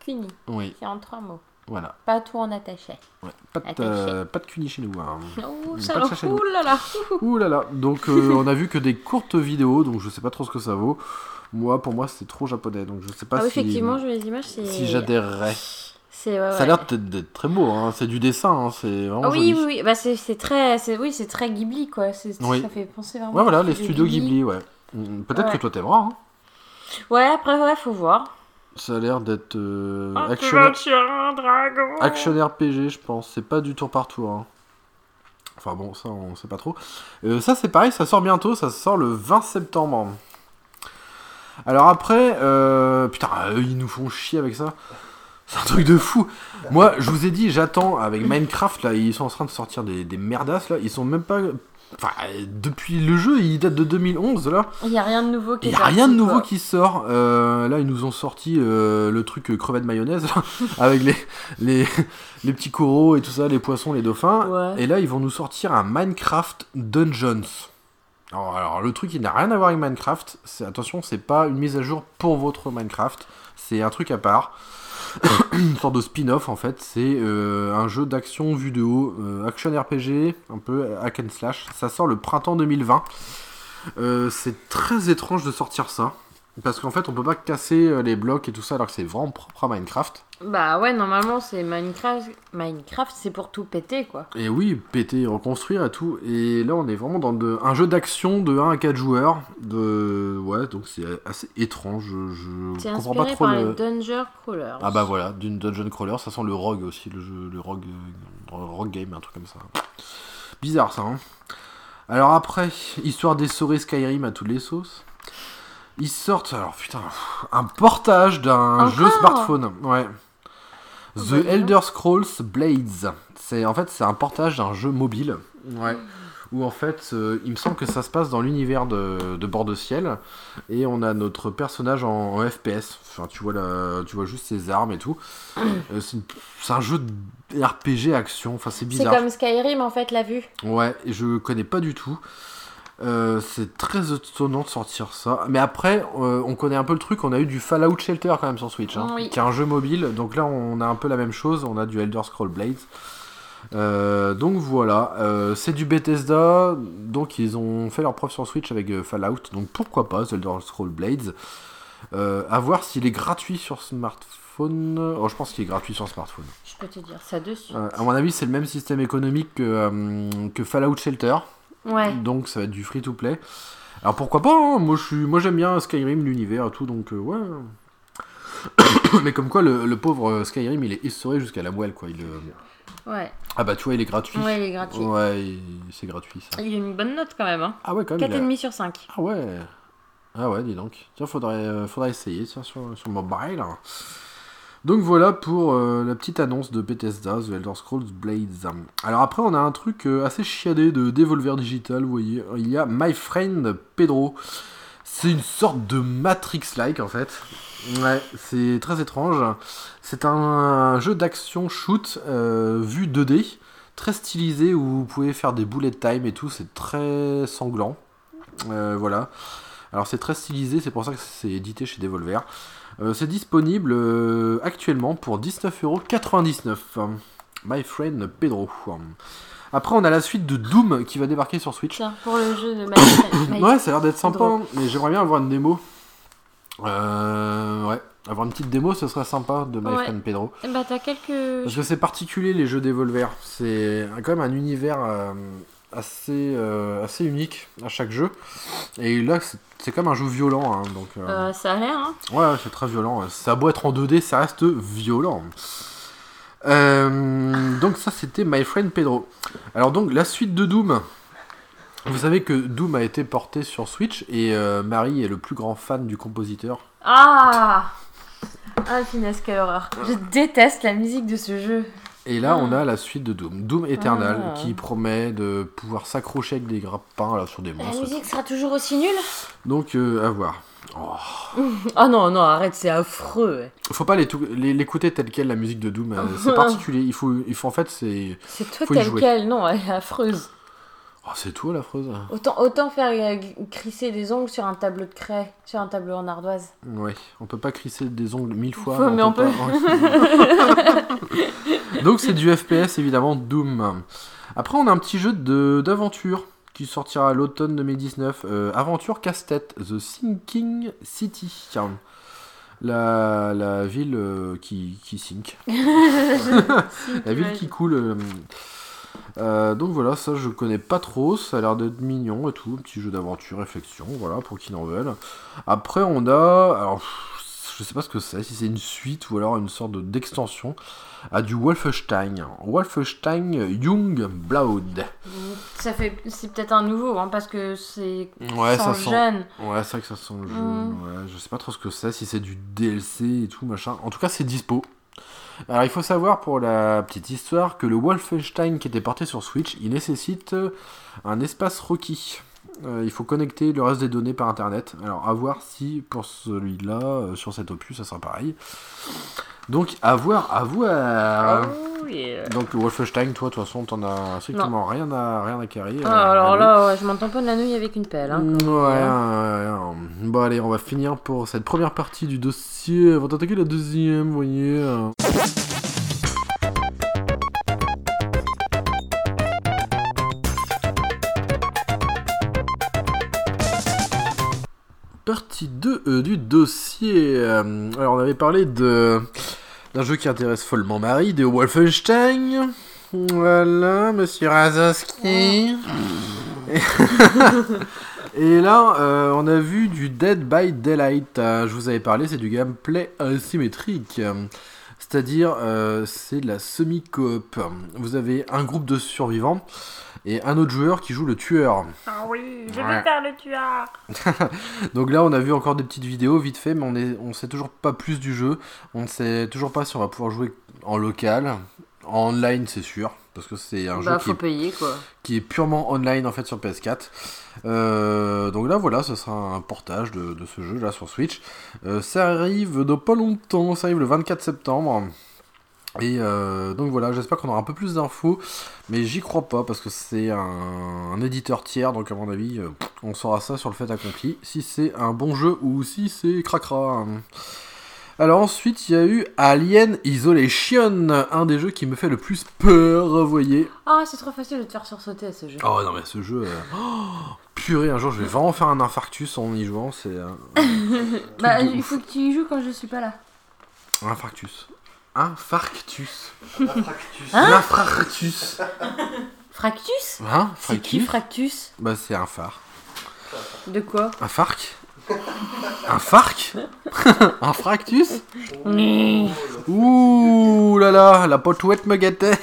Cuny. Oui, C'est en trois mots. voilà. Pas tout en attaché. Ouais. Pas, de, euh, pas de Kuni chez nous. hein. Oh, Pas ça de. Ouh là là Ouh là là. Donc euh, on a vu que des courtes vidéos, donc je sais pas trop ce que ça vaut. Moi, pour moi, c'est trop japonais, donc je sais pas Ah oui, si, effectivement, je les images, c'est. si j'adhérerais. C'est. ouais, Ça a ouais. l'air d'être d'être très beau, hein. c'est du dessin, hein. c'est vraiment Ah oui, joli. oui, oui, bah c'est très, c'est oui, c'est très Ghibli quoi. Oui. Ça fait penser vraiment. Ouais, voilà, les studios Ghibli, ouais. Mm, Peut-être Ouais. que toi t'aimeras. Hein. Ouais, après ouais, faut voir. Ça a l'air d'être euh, action... vas tuer un dragon. action RPG, je pense. C'est pas du tour par tour. hein. Enfin bon, ça on sait pas trop. Euh, ça c'est pareil, ça sort bientôt, ça sort le 20 septembre. Alors après, euh, putain, eux, ils nous font chier avec ça. C'est un truc de fou. Moi, je vous ai dit, j'attends avec Minecraft, là, ils sont en train de sortir des, des merdasses, là. Ils sont même pas. Enfin, euh, depuis le jeu, il date de 2011, là. Il y a rien de nouveau qui Il n'y a rien de nouveau quoi. qui sort. Euh, là, ils nous ont sorti euh, le truc euh, crevette mayonnaise, là, avec les, les, les petits coraux et tout ça, les poissons, les dauphins. Ouais. Et là, ils vont nous sortir un Minecraft Dungeons. Alors, le truc, il n'a rien à voir avec Minecraft. Attention, c'est pas une mise à jour pour votre Minecraft. C'est un truc à part. une sorte de spin-off, en fait. C'est euh, un jeu d'action vue de haut. action RPG, un peu hack and slash. Ça sort le printemps 2020. Euh, c'est très étrange de sortir ça. Parce qu'en fait, on peut pas casser euh, les blocs et tout ça alors que c'est vraiment propre à Minecraft. Bah ouais, normalement c'est Minecraft. Minecraft, c'est pour tout péter quoi. Et oui, péter, reconstruire et tout. Et là, on est vraiment dans de- un jeu d'action de 1 à 4 joueurs. De... Ouais, donc c'est assez étrange. Je, comprends pas inspiré trop par le. les Dungeon Crawlers. Ah bah voilà, d'une dungeon crawler, ça sent le rogue aussi, le jeu, le rogue, euh, rogue game, un truc comme ça. Bizarre ça, hein. Alors après, histoire d'essorer Skyrim à toutes les sauces, ils sortent, alors putain, un portage d'un jeu smartphone. Ouais. Oh, The bah. Elder Scrolls Blades. C'est en fait c'est un portage d'un jeu mobile. Ouais. Où en fait, euh, il me semble que ça se passe dans l'univers de, de Bord de Ciel et on a notre personnage en, en FPS. Enfin, tu vois la, tu vois juste ses armes et tout. Euh, c'est une- c'est un jeu de RPG action. Enfin, c'est C'est bizarre. comme Skyrim en fait, la vue. Ouais, et je connais pas du tout. Euh, c'est très étonnant de sortir ça. Mais après, euh, on connaît un peu le truc. On a eu du Fallout Shelter quand même sur Switch, hein, Oui. qui est un jeu mobile. Donc là, on a un peu la même chose. On a du Elder Scroll Blades. Euh, donc voilà, c'est du Bethesda. Donc ils ont fait leur preuve sur Switch avec Fallout. Donc pourquoi pas The Elder Scroll Blades À voir s'il est gratuit sur smartphone. Oh, je pense qu'il est gratuit sur smartphone. Je peux te dire ça dessus. Euh, à mon avis, c'est le même système économique que, euh, que Fallout Shelter. Ouais. Donc ça va être du free to play. Alors pourquoi pas hein, Moi je suis, moi j'aime bien Skyrim, l'univers et tout, donc euh, ouais. Mais comme quoi le, le pauvre euh, Skyrim il est essoré jusqu'à la moelle quoi. Il, euh, Ouais. Ah bah tu vois il est gratuit. Ouais, il est gratuit. Ouais, il- c'est gratuit ça. Il a une bonne note quand même. Hein. Ah ouais quand même. il a- 4,5 sur 5. Ah ouais. Ah ouais, dis donc. Tiens, faudrait, euh, faudrait essayer sur, sur mobile. Donc voilà pour euh, la petite annonce de Bethesda, The Elder Scrolls Blades. Alors après, on a un truc euh, assez chiadé de Devolver Digital, vous voyez. Il y a My Friend Pedro. C'est une sorte de Matrix-like en fait. Ouais, c'est très étrange. C'est un jeu d'action shoot euh, vu 2D, très stylisé où vous pouvez faire des bullet time et tout. C'est très sanglant. Voilà. Alors c'est très stylisé, c'est pour ça que c'est édité chez Devolver. Euh, c'est disponible euh, actuellement pour 19,99€. My friend Pedro. Après on a la suite de Doom qui va débarquer sur Switch. Tiens, pour le jeu de Minecraft. Ouais, ça a l'air d'être sympa, hein, mais j'aimerais bien avoir une démo. Euh, ouais, avoir une petite démo, ce serait sympa de My Ouais. Friend Pedro. Bah t'as quelques... Parce que c'est particulier les jeux Devolver. C'est quand même un univers assez, euh, assez unique à chaque jeu. Et là, c'est- comme un jeu violent. hein, donc, euh, Euh, ça a l'air, hein. Ouais, c'est très violent. Ça a beau être en 2D, ça reste violent. Donc ça, c'était My Friend Pedro. Alors donc, la suite de Doom. Vous savez que Doom a été porté sur Switch et euh, Marie est le plus grand fan du compositeur. Ah Ah, finesse, quelle horreur. Je déteste la musique de ce jeu. Et là, on a la suite de Doom, Doom Eternal, Ah. qui promet de pouvoir s'accrocher avec des grappins là, sur des La monstres. musique sera toujours aussi nulle Donc, euh, à voir. Oh. Ah non, non, arrête, c'est affreux. Faut pas l'écouter telle quelle la musique de Doom, euh, c'est particulier. Il faut, il faut en fait, c'est. C'est toi Faut y tel jouer. quel, non, elle est affreuse. Oh, c'est tout la phrase. Autant, autant faire euh, crisser des ongles sur un tableau de craie, sur un tableau en ardoise. Ouais, on peut pas crisser des ongles mille fois. Faut- mais on peut. Donc c'est du FPS évidemment, Doom. Après on a un petit jeu d'aventure qui sortira à l'automne 2019. Euh, aventure casse-tête, The Sinking City. La, la ville euh, qui, qui sink. La ville qui coule. euh. Euh, donc voilà, ça je connais pas trop, ça a l'air d'être mignon et tout, petit jeu d'aventure, réflexion, voilà, pour qui en veulent. Après on a, alors je sais pas ce que c'est, si c'est une suite ou alors une sorte de- d'extension à du Wolfenstein. Wolfenstein Young Blood. Ça fait, c'est peut-être un nouveau, hein, parce que c'est Ouais, sans ça sent. jeune. Ouais, c'est vrai que ça sent le jeu. Mm. Ouais, je sais pas trop ce que c'est, si c'est du DLC et tout, machin. En tout cas, c'est dispo. Alors, il faut savoir pour la petite histoire que le Wolfenstein qui était porté sur Switch, il nécessite euh, un espace requis. Euh, il faut connecter le reste des données par internet. Alors, à voir si pour celui-là, euh, sur cet opus, ça sera pareil. Donc, à voir, à voir. Oh, yeah. Donc, Wolfenstein, toi, de toute façon, t'en as strictement rien à, rien à carrer. Ah, euh, alors là, ouais, je m'entends pas de la nouille avec une pelle. Hein, ouais, ouais. Bon, allez, on va finir pour cette première partie du dossier. On va attaquer la deuxième, vous voyez. Partie 2 euh, du dossier. Euh, alors, on avait parlé de d'un jeu qui intéresse follement Marie, de Wolfenstein. Voilà, monsieur Razowski. Et là, euh, on a vu du Dead by Daylight. Je vous avais parlé, c'est du gameplay asymétrique. C'est-à-dire, euh, c'est de la semi-coop. Vous avez un groupe de survivants et un autre joueur qui joue le tueur. Ah oui, je Ouais. vais faire le tueur. Donc là, on a vu encore des petites vidéos vite fait, mais on est, on sait toujours pas plus du jeu. On ne sait toujours pas si on va pouvoir jouer en local. En online, c'est sûr, parce que c'est un jeu Bah, qui faut est, payer quoi. qui est purement online en fait sur PS4. Euh, donc là, voilà, ce sera un portage de, de ce jeu là sur Switch. Euh, ça arrive dans pas longtemps, ça arrive le 24 septembre. Et euh, donc voilà, j'espère qu'on aura un peu plus d'infos, mais j'y crois pas parce que c'est un, un éditeur tiers, donc à mon avis, on saura ça sur le fait accompli, si c'est un bon jeu ou si c'est cracra. Alors ensuite, il y a eu Alien Isolation, un des jeux qui me fait le plus peur, vous voyez. Ah, c'est trop facile de te faire sursauter à ce jeu. Oh non mais ce jeu, euh, oh, purée, un jour je vais vraiment faire un infarctus en y jouant, c'est euh, bah, il faut que tu y joues quand je suis pas là. un infarctus. Infarctus. Hein Infarctus. Fractus? Hein? C'est qui Fractus? Fractus? Bah c'est un phare. De quoi? Un farc Un farc Un fractus. Ouh là là, la potouette me guettait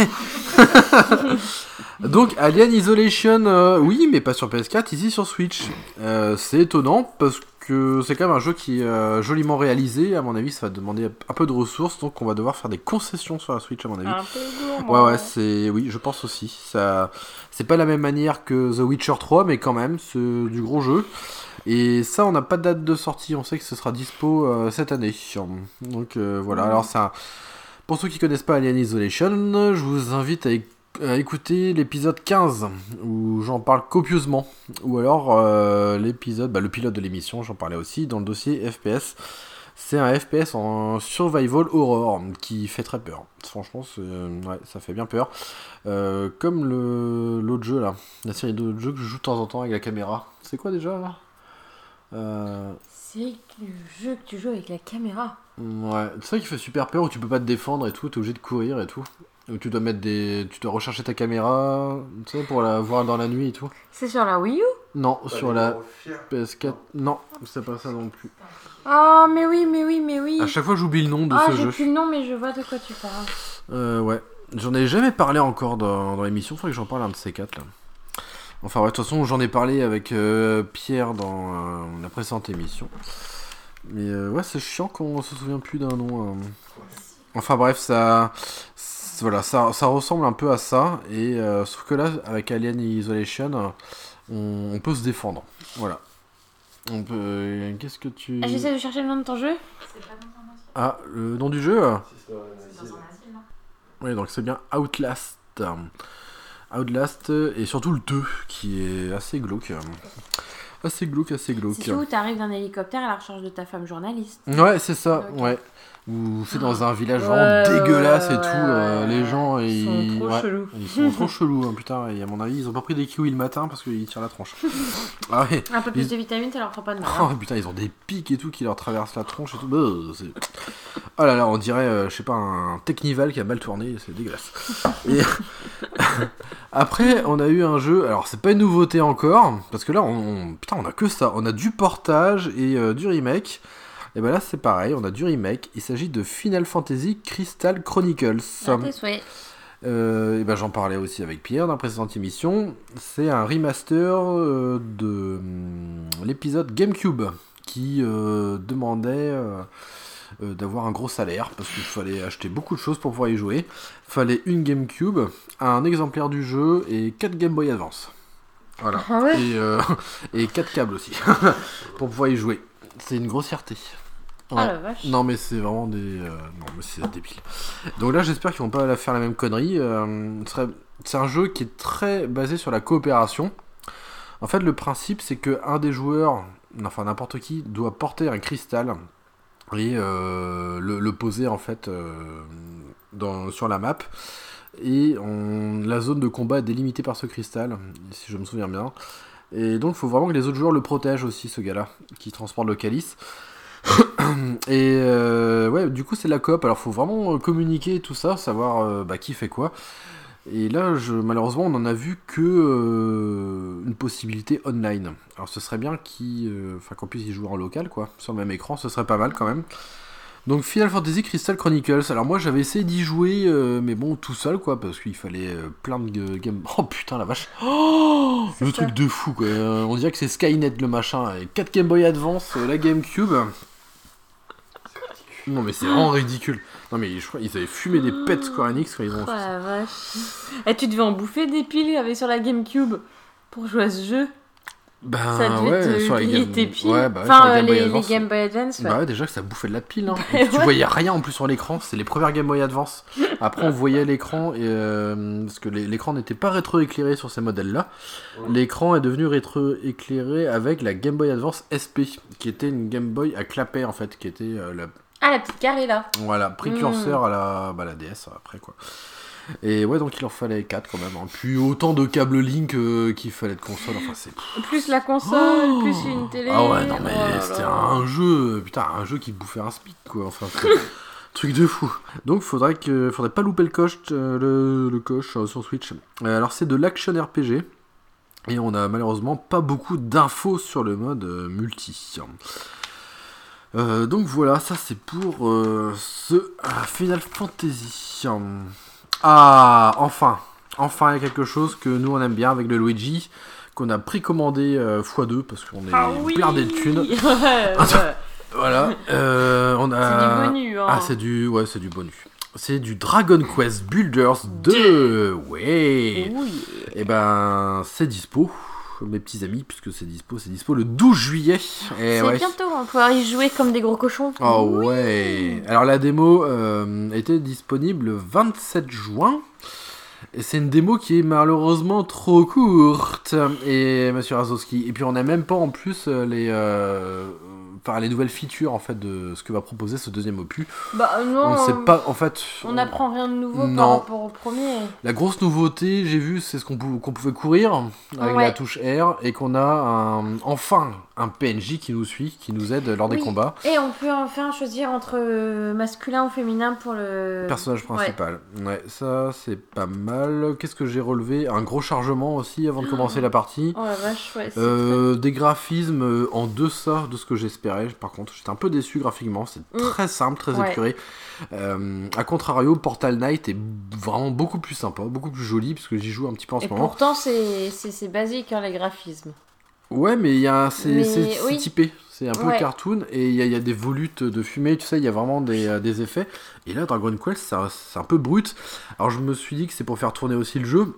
Donc Alien Isolation, euh, oui, mais pas sur PS4, ici sur Switch. Euh, c'est étonnant parce que c'est quand même un jeu qui est euh, joliment réalisé. À mon avis, ça va demander un peu de ressources, donc on va devoir faire des concessions sur la Switch, à mon avis. Un peu Ouais, ouais, c'est. Oui, je pense aussi. Ça... C'est pas la même manière que The Witcher 3, mais quand même, c'est du gros jeu. Et ça, on n'a pas de date de sortie. On sait que ce sera dispo euh, cette année. Donc euh, voilà. Alors, ça. Pour ceux qui connaissent pas Alien Isolation, je vous invite à, éc- à écouter l'épisode 15 où j'en parle copieusement. Ou alors euh, l'épisode, bah, le pilote de l'émission, j'en parlais aussi dans le dossier FPS. C'est un FPS en survival horror qui fait très peur. Franchement, ça fait bien peur. Comme l'autre jeu là, la série d'autres jeux que je joue de temps en temps avec la caméra. C'est quoi déjà là? Euh, C'est le jeu que tu joues avec la caméra. Ouais, c'est ça qui fait super peur où tu peux pas te défendre et tout, t'es obligé de courir et tout. Où tu dois mettre des. Tu dois rechercher ta caméra, tu sais, pour la voir dans la nuit et tout. C'est sur la Wii U? Non, sur la PS4. Non, c'est pas ça non plus. Oh, mais oui, mais oui, mais oui. À chaque fois j'oublie le nom de Ah, ce j'ai jeu. plus le nom, mais je vois de quoi tu parles. Euh, ouais. J'en ai jamais parlé encore dans, dans l'émission, faudrait que j'en parle un de ces quatre là. Enfin, ouais, de toute façon, j'en ai parlé avec euh, Pierre dans euh, la précédente émission. Mais euh, ouais, c'est chiant qu'on se souvient plus d'un nom. Enfin, bref, ça. c'est- Voilà, ça, ça ressemble un peu à ça. Et sauf que là, avec Alien Isolation, on, on peut se défendre. Voilà. On peut. Qu'est-ce que tu. Ah, J'essaie de chercher le nom de ton jeu. Ah, le nom du jeu? Euh Oui, donc c'est bien Outlast. Outlast et surtout le 2 qui est assez glauque. Assez glauque, assez glauque. C'est où t'arrives d'un hélicoptère à la recherche de ta femme journaliste. Ouais, c'est ça, ouais. Ou c'est dans un village Ouais, vraiment dégueulasse ouais, et tout. ouais, euh, ouais, les gens, Ils ils, sont trop ouais, chelous. ils sont trop chelous, hein, putain. Et à mon avis, ils ont pas pris des kiwis le matin parce qu'ils tirent la tronche. ah ouais. Un peu plus Ils- de vitamines, ça leur fera pas de mal. Oh hein. putain, ils ont des pics et tout qui leur traversent la tronche et tout. Oh là là, on dirait, euh, je sais pas, un Technival qui a mal tourné, c'est dégueulasse. Et après, on a eu un jeu, alors c'est pas une nouveauté encore, parce que là, on, on- putain, on a que ça. On a du portage et euh, du remake. Et ben là, c'est pareil, on a du remake. Il s'agit de Final Fantasy Crystal Chronicles. Souhaits. Euh, et ben j'en parlais aussi avec Pierre dans la précédente émission. C'est un remaster euh, de hum, l'épisode GameCube qui euh, demandait euh, d'avoir un gros salaire parce qu'il fallait acheter beaucoup de choses pour pouvoir y jouer. Fallait une GameCube, un exemplaire du jeu et 4 Game Boy Advance. Voilà. Ah ouais Et, et 4 câbles aussi pour pouvoir y jouer. C'est une grossièreté. Ah la vache. Non mais c'est vraiment des... euh, Non mais c'est débile. Donc là j'espère qu'ils vont pas la faire la même connerie. Euh, ce serait- C'est un jeu qui est très basé sur la coopération. En fait le principe c'est que un des joueurs, enfin n'importe qui, doit porter un cristal et euh, le, le poser en fait euh, dans, sur la map. Et on- la zone de combat est délimitée par ce cristal, si je me souviens bien. Et donc il faut vraiment que les autres joueurs le protègent aussi, ce gars-là, qui transporte le calice. Et euh, ouais, du coup, c'est de la coop. Alors, faut vraiment euh, communiquer tout ça, savoir euh, bah, qui fait quoi. Et là, je, malheureusement, on en a vu que euh, une possibilité online. Alors, ce serait bien qu'on puisse y jouer en local, quoi, sur le même écran. Ce serait pas mal quand même. Donc Final Fantasy Crystal Chronicles. Alors moi j'avais essayé d'y jouer, euh, mais bon tout seul quoi, parce qu'il fallait euh, plein de game. Oh putain la vache. Oh, le truc de fou quoi. Euh, on dirait que c'est Skynet le machin. Et 4 Game Boy Advance, la GameCube. Non mais c'est vraiment ridicule. Non mais je crois qu'ils avaient fumé des pets Square Enix quand ils ont. Oh la vache. Et tu devais en bouffer des piles avec sur la GameCube pour jouer à ce jeu. Ben ça devait ouais, te sur les griller Game- tes piles. Ouais, bah, enfin, sur les Game Boy les, les Advance. Game Boy Advance. ouais. Bah ouais, déjà que ça bouffait de la pile. Hein. Bah tu ouais. voyais rien en plus sur l'écran. C'est les premières Game Boy Advance. Après, on voyait l'écran et euh, parce que l'é- l'écran n'était pas rétroéclairé sur ces modèles-là. L'écran est devenu rétroéclairé avec la Game Boy Advance SP, qui était une Game Boy à clapet en fait, qui était euh, la Ah, la petite carrée là. voilà précurseur Mm. à la bah, la DS après quoi. Et ouais, donc il leur fallait 4 quand même. hein. Puis autant de câbles Link euh, qu'il fallait de console. Enfin, c'est. Plus la console, Oh plus une télé. Ah ouais, non mais Oh c'était un jeu, putain, un jeu qui bouffait un speed quoi. Enfin, truc de fou. Donc faudrait que, faudrait pas louper le coche, euh, le, le coche euh, sur Switch. Alors c'est de l'action RPG et on a malheureusement pas beaucoup d'infos sur le mode multi. Euh, donc voilà, ça c'est pour euh, ce euh, Final Fantasy. Ah, enfin, enfin il y a quelque chose que nous on aime bien avec le Luigi qu'on a précommandé euh, x2 parce qu'on est Ah oui blindé de thunes. Ouais, ouais. Voilà, on a. C'est du bonus. Hein. Ah, c'est du, ouais, c'est du bonus. C'est du Dragon Quest Builders 2. Ouais. Oui. Et ben, c'est dispo, mes petits amis, puisque c'est dispo, c'est dispo le 12 juillet. Et C'est ouais. bientôt, on va pouvoir y jouer comme des gros cochons. Oh Oui. ouais. Alors la démo euh, était disponible le 27 juin. Et c'est une démo qui est malheureusement trop courte. Et Monsieur Razowski. Et puis on n'a même pas en plus euh, les, euh, enfin, les nouvelles features en fait de ce que va proposer ce deuxième opus. Bah non. on sait euh, pas en fait. On n'apprend rien de nouveau Non. par rapport au premier. La grosse nouveauté, j'ai vu, c'est ce qu'on pou- qu'on pouvait courir avec Ouais. la touche R et qu'on a un, enfin un PNJ qui nous suit, qui nous aide lors des combats. Et on peut enfin choisir entre euh, masculin ou féminin pour le. Personnage principal. Ouais, ça c'est pas mal. Qu'est-ce que j'ai relevé? Un gros chargement aussi avant de commencer la partie. Oh la vache, ouais. Euh, des graphismes euh, en deçà de ce que j'espérais. Par contre, j'étais un peu déçu graphiquement. C'est Mm. très simple, très Ouais. épuré. Euh, a contrario, Portal Knight est vraiment beaucoup plus sympa, beaucoup plus joli, parce que j'y joue un petit peu en ce moment. pourtant, c'est basique, hein, les graphismes. Ouais, mais il y a c'est oui. typé. C'est un peu Ouais. cartoon et il y, a- il y a des volutes de fumée, tu sais, il y a vraiment des, euh, des effets. Et là, Dragon Quest, c'est un- c'est un peu brut. Alors je me suis dit que c'est pour faire tourner aussi le jeu.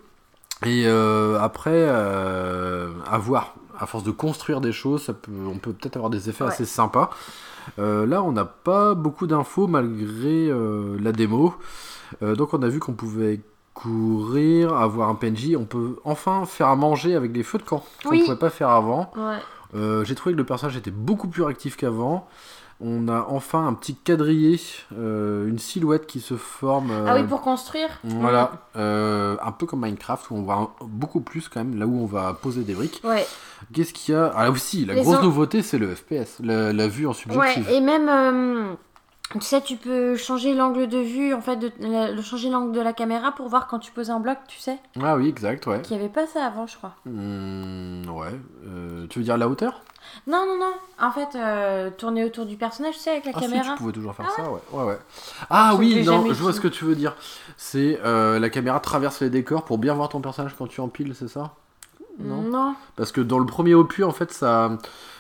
Et euh, après, euh, à voir. À force de construire des choses, ça peut, on peut peut-être avoir des effets Ouais. assez sympas. Euh, là, on n'a pas beaucoup d'infos malgré la démo. Donc on a vu qu'on pouvait courir, avoir un PNJ. On peut enfin faire à manger avec des feux de camp. qu'on Oui. ne pouvait pas faire avant. Ouais. Euh, J'ai trouvé que le personnage était beaucoup plus réactif qu'avant. On a enfin un petit quadrillé, euh, une silhouette qui se forme. euh, Ah oui, pour construire Voilà, euh, un peu comme Minecraft où on voit un- beaucoup plus quand même là où on va poser des briques. Ouais. Qu'est-ce qu'il y a? Ah là aussi, la Les grosse nouveauté c'est le FPS, la, la vue en Ouais, subjective. et même, euh, tu sais, tu peux changer l'angle de vue, en fait, de, de changer l'angle de la caméra pour voir quand tu poses un bloc, tu sais. Ah oui, exact, ouais. Qu'il n'y avait pas ça avant, je crois. Hmm, ouais. Euh, tu veux dire la hauteur? Non, non, non. En fait, euh, tourner autour du personnage, tu sais, avec la Ah si, caméra. tu pouvais toujours faire Ah ça, ouais. ouais, ouais. Ah Je oui, non, je vois ce que tu veux dire. C'est euh, la caméra traverse les décors pour bien voir ton personnage quand tu empiles, c'est ça? Non. Non. Parce que dans le premier opus, en fait, ça,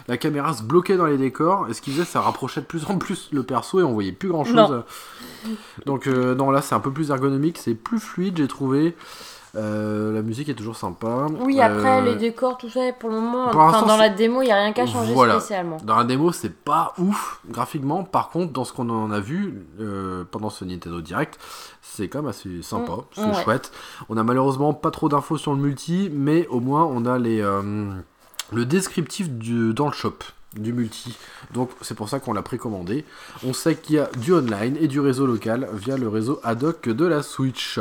la caméra se bloquait dans les décors, et ce qui faisait, ça rapprochait de plus en plus le perso, et on voyait plus grand chose. Non. Donc, euh, non, là, c'est un peu plus ergonomique, c'est plus fluide, j'ai trouvé. Euh, la musique est toujours sympa. Oui, après, Euh, les décors, tout ça, pour le moment, Pour enfin, l'instant, dans la démo, il n'y a rien qu'à changer Voilà. spécialement. Dans la démo, c'est pas ouf graphiquement. Par contre, dans ce qu'on en a vu euh, pendant ce Nintendo Direct, c'est quand même assez sympa, Mm, c'est ouais. chouette. On a malheureusement pas trop d'infos sur le multi, mais au moins on a les, le descriptif du, dans le shop du multi. Donc c'est pour ça qu'on l'a précommandé. On sait qu'il y a du online et du réseau local via le réseau ad hoc de la Switch.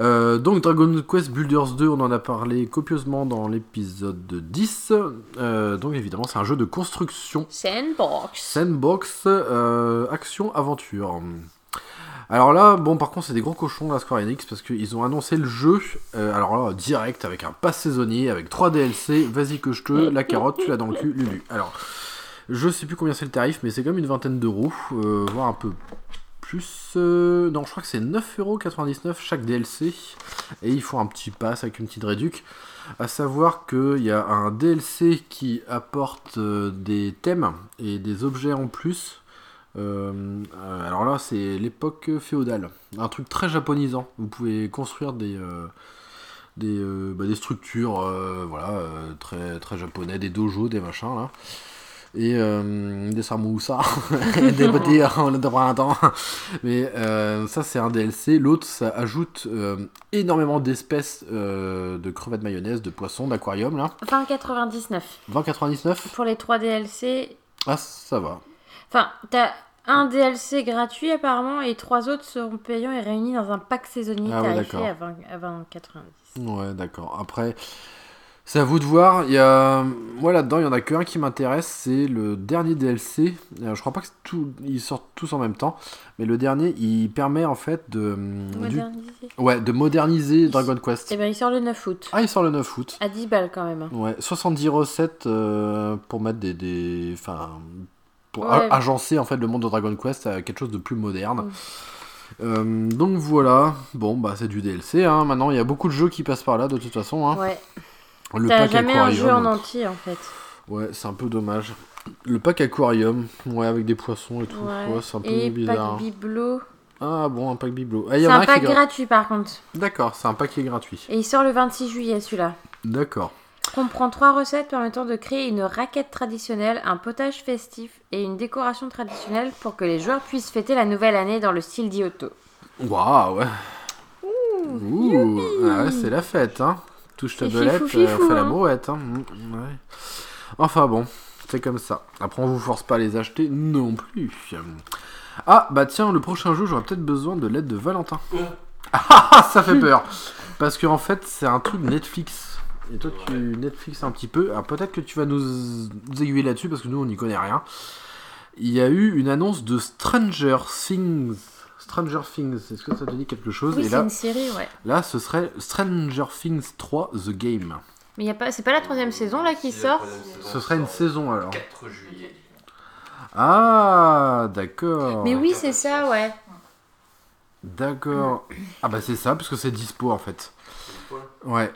Euh, donc Dragon Quest Builders 2, on en a parlé copieusement dans l'épisode 10. Euh, donc évidemment c'est un jeu de construction Sandbox. Sandbox euh, action aventure. Alors là, bon par contre c'est des gros cochons la Square Enix parce qu'ils ont annoncé le jeu, euh, alors là direct avec un pass saisonnier, avec 3 DLC, vas-y que je te, la carotte, tu l'as dans le cul, Lulu. Alors, Je sais plus combien c'est le tarif, mais c'est comme une vingtaine d'euros, euh, voire un peu plus. euh, non, je crois que c'est 9,99€ chaque DLC. Et il faut un petit pass avec une petite réduc. À savoir qu'il y a un DLC qui apporte des thèmes et des objets en plus. Euh, alors là, c'est l'époque féodale. Un truc très japonisant. Vous pouvez construire des, euh, des, euh, bah, des structures euh, voilà, euh, très, très japonais, des dojos, des machins là. Et des samoussas, des petits on ne pas un temps. Mais ça, c'est un DLC. L'autre, ça ajoute énormément d'espèces de crevettes mayonnaise, de poissons, d'aquarium là. 20,99 20,99 pour les 3 DLC. Ah, ça va. Enfin, t'as un DLC gratuit apparemment et trois autres seront payants et réunis dans un pack saisonnier Ah ouais, tarifé d'accord. à 20 à 20,90. Ouais, d'accord. Après, c'est à vous de voir. Il y a... Moi, là-dedans, il y en a qu'un qui m'intéresse. C'est le dernier DLC. Euh, je crois pas que tout... ils sortent tous en même temps. Mais le dernier, il permet en fait de... du- Modernisé. Ouais, de moderniser Dragon Quest. Et ben il sort le 9 août. Ah, il sort le 9 août. À 10 balles quand même. hein. Ouais, 70 recettes euh, pour mettre des... des... Enfin... Pour Ouais. agencer en fait le monde de Dragon Quest à quelque chose de plus moderne. Euh, donc voilà, bon bah c'est du DLC. Hein. Maintenant il y a beaucoup de jeux qui passent par là de toute façon. Hein. Ouais. Le T'as pack jamais un Aquarium. jeu en entier en fait. Ouais, c'est un peu dommage. Le pack aquarium, ouais, avec des poissons et tout. Ouais. Ouais, c'est un peu Et bizarre. pack bibelot. Ah bon, un pack bibelot. Ah, y C'est un un pack gratuit par contre. D'accord, c'est un pack qui est gratuit. Et il sort le 26 juillet celui-là. D'accord. Comprend trois recettes permettant de créer une raquette traditionnelle, un potage festif et une décoration traditionnelle pour que les joueurs puissent fêter la nouvelle année dans le style d'Ioto. Waouh, ouais. Ouh, ah ouais, c'est la fête, hein. Touche ta belette, euh, fifou, on fait la hein. brouette, hein. Mm, ouais. Enfin bon, c'est comme ça. Après, on vous force pas à les acheter non plus. Ah, bah tiens, le prochain jeu, j'aurais peut-être besoin de l'aide de Valentin. Ah, ça fait peur. Parce que en fait, c'est un truc Netflix. Et toi, tu Netflix un petit peu. Alors peut-être que tu vas nous, nous aiguiller là-dessus parce que nous, on n'y connaît rien. Il y a eu une annonce de Stranger Things. Stranger Things, est-ce que ça te dit quelque chose? Oui, Et c'est là, une série, ouais. là, ce serait Stranger Things 3 The Game. Mais y a pas, c'est pas la troisième saison là qui sort? Ce serait une saison alors. 4 juillet. Ah, d'accord. Mais oui, c'est ça, ouais. D'accord. Ah bah c'est ça, parce que c'est dispo en fait. Ouais.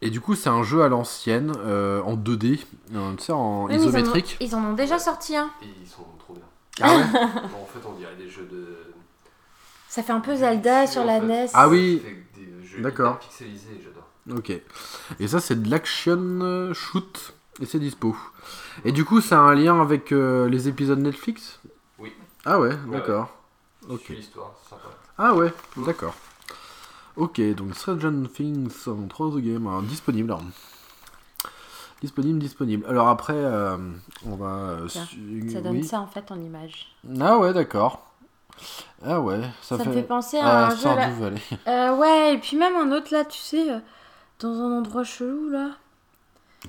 Et du coup, c'est un jeu à l'ancienne, euh, en 2D, euh, tu sais, en Oui, mais ils, en ont, isométrique. ils en ont déjà sorti un. Et ils sont trop bien. Ah ouais Bon, en fait, on dirait des jeux de. Ça fait un peu Zelda sur la. NES. Ah oui. Avec des jeux D'accord. hyper pixelisés, j'adore. Ok. Et ça, c'est de l'action euh, shoot, et c'est dispo. Et du coup, ça a un lien avec euh, les épisodes Netflix? Oui. Ah ouais, Ouais, d'accord. Ok. suis l'histoire, c'est sympa. Ah ouais, d'accord. Ok, donc Stranger Things en 3 The Game, alors, disponible. alors. Disponible, disponible. Alors après, euh, on va... euh, su- Ça donne oui. ça en fait en image. Ah ouais, d'accord. Ah ouais, ça, Ça, fait... me fait penser à Ah, un jeu là. Euh, ouais, et puis même un autre là, tu sais, euh, dans un endroit chelou là.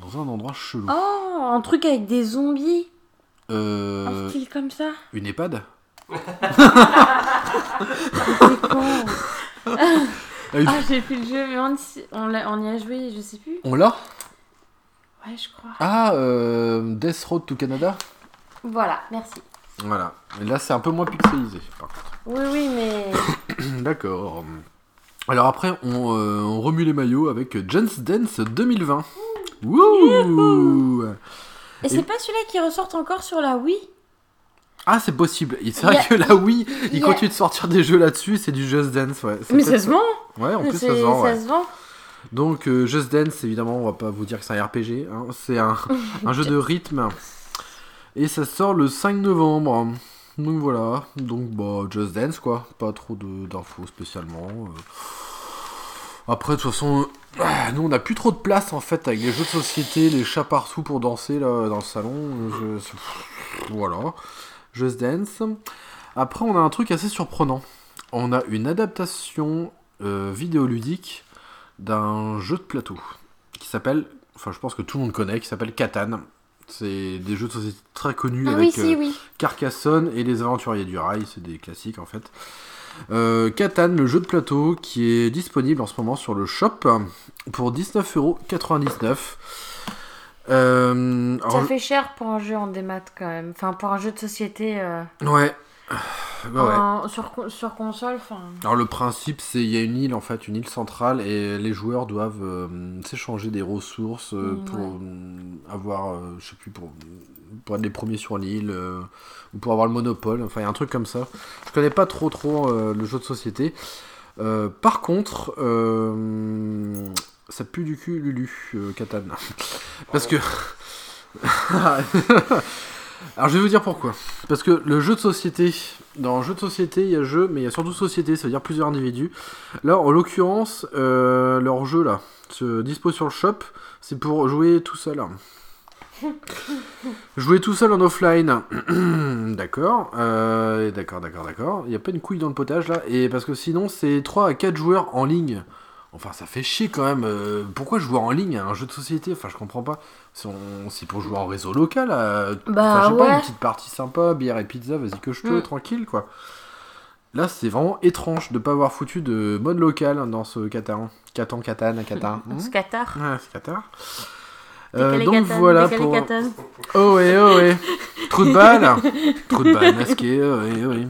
Dans un endroit chelou. Oh, un truc avec des zombies. Un style comme ça. une EHPAD C'est con. Ah, Ah, j'ai fait le jeu, mais on, y- on, y a joué, je sais plus. On l'a Ouais, je crois. Ah, euh, Death Road to Canada Voilà, merci. Voilà. Et là, c'est un peu moins pixelisé, par contre. Oui, oui, mais. D'accord. Alors après, on, euh, on remue les maillots avec Just Dance 2020. Wouh Et c'est pas celui-là qui ressort encore sur la Wii? Ah, c'est possible. C'est vrai que là, oui, il il y a- continue de sortir des jeux là-dessus, c'est du Just Dance, ouais. Mais ça se vend Ouais, en plus, ça se vend, ouais. ça se vend. Donc, euh, Just Dance, évidemment, on va pas vous dire que c'est un RPG. hein. C'est un, un jeu de rythme. Et ça sort le 5 novembre. Donc voilà. Donc, bah, Just Dance, quoi. Pas trop d'infos spécialement. euh. Après, de toute façon, euh, nous, on a plus trop de place, en fait, avec les jeux de société, les chats partout pour danser, là, dans le salon. Je- Voilà. Just Dance. Après, on a un truc assez surprenant. On a une adaptation euh, vidéoludique d'un jeu de plateau qui s'appelle, enfin je pense que tout le monde connaît, qui s'appelle Catan. C'est des jeux de société très connus Ah oui, avec si, euh, oui. Carcassonne et les Aventuriers du Rail, c'est des classiques en fait. Euh, Catan, le jeu de plateau qui est disponible en ce moment sur le shop pour 19,99€. Euh, alors, Ça fait cher pour un jeu en démat quand même. Enfin, pour un jeu de société euh, Ouais. Ouais, ouais. en- sur, sur console. Enfin, Alors le principe c'est il y a une île en fait, une île centrale et les joueurs doivent euh, s'échanger des ressources euh, Mm, pour ouais. euh, avoir, euh, je sais plus, pour, pour être les premiers sur l'île euh, ou pour avoir le monopole, enfin il y a un truc comme ça. Je connais pas trop trop euh, le jeu de société. Euh, par contre, euh, ça pue du cul Lulu, euh, Catan. Parce que... Alors je vais vous dire pourquoi. Parce que le jeu de société, dans le jeu de société, il y a jeu, mais il y a surtout société, ça veut dire plusieurs individus. Là, en l'occurrence, euh, leur jeu là se dispose sur le shop, c'est pour jouer tout seul. jouer tout seul en offline. d'accord, euh, d'accord, d'accord, d'accord. Il n'y a pas une couille dans le potage là, et parce que sinon c'est 3 à 4 joueurs en ligne. Enfin, ça fait chier quand même. euh, pourquoi jouer en ligne à un jeu de société? Enfin, je comprends pas. Si on- C'est pour jouer en réseau local. euh, Bah, je sais pas, une petite partie sympa, bière et pizza, vas-y que je te, Mm. tranquille quoi. Là, c'est vraiment étrange de pas avoir foutu de mode local dans ce Qatar. Catan, Catan, Qatar. on se Qatar. Ouais, c'est Qatar. Euh, donc Catan, voilà pour. Oh ouais, oh ouais. Trou de balle. Trou de balle masqué, oh ouais, oh ouais.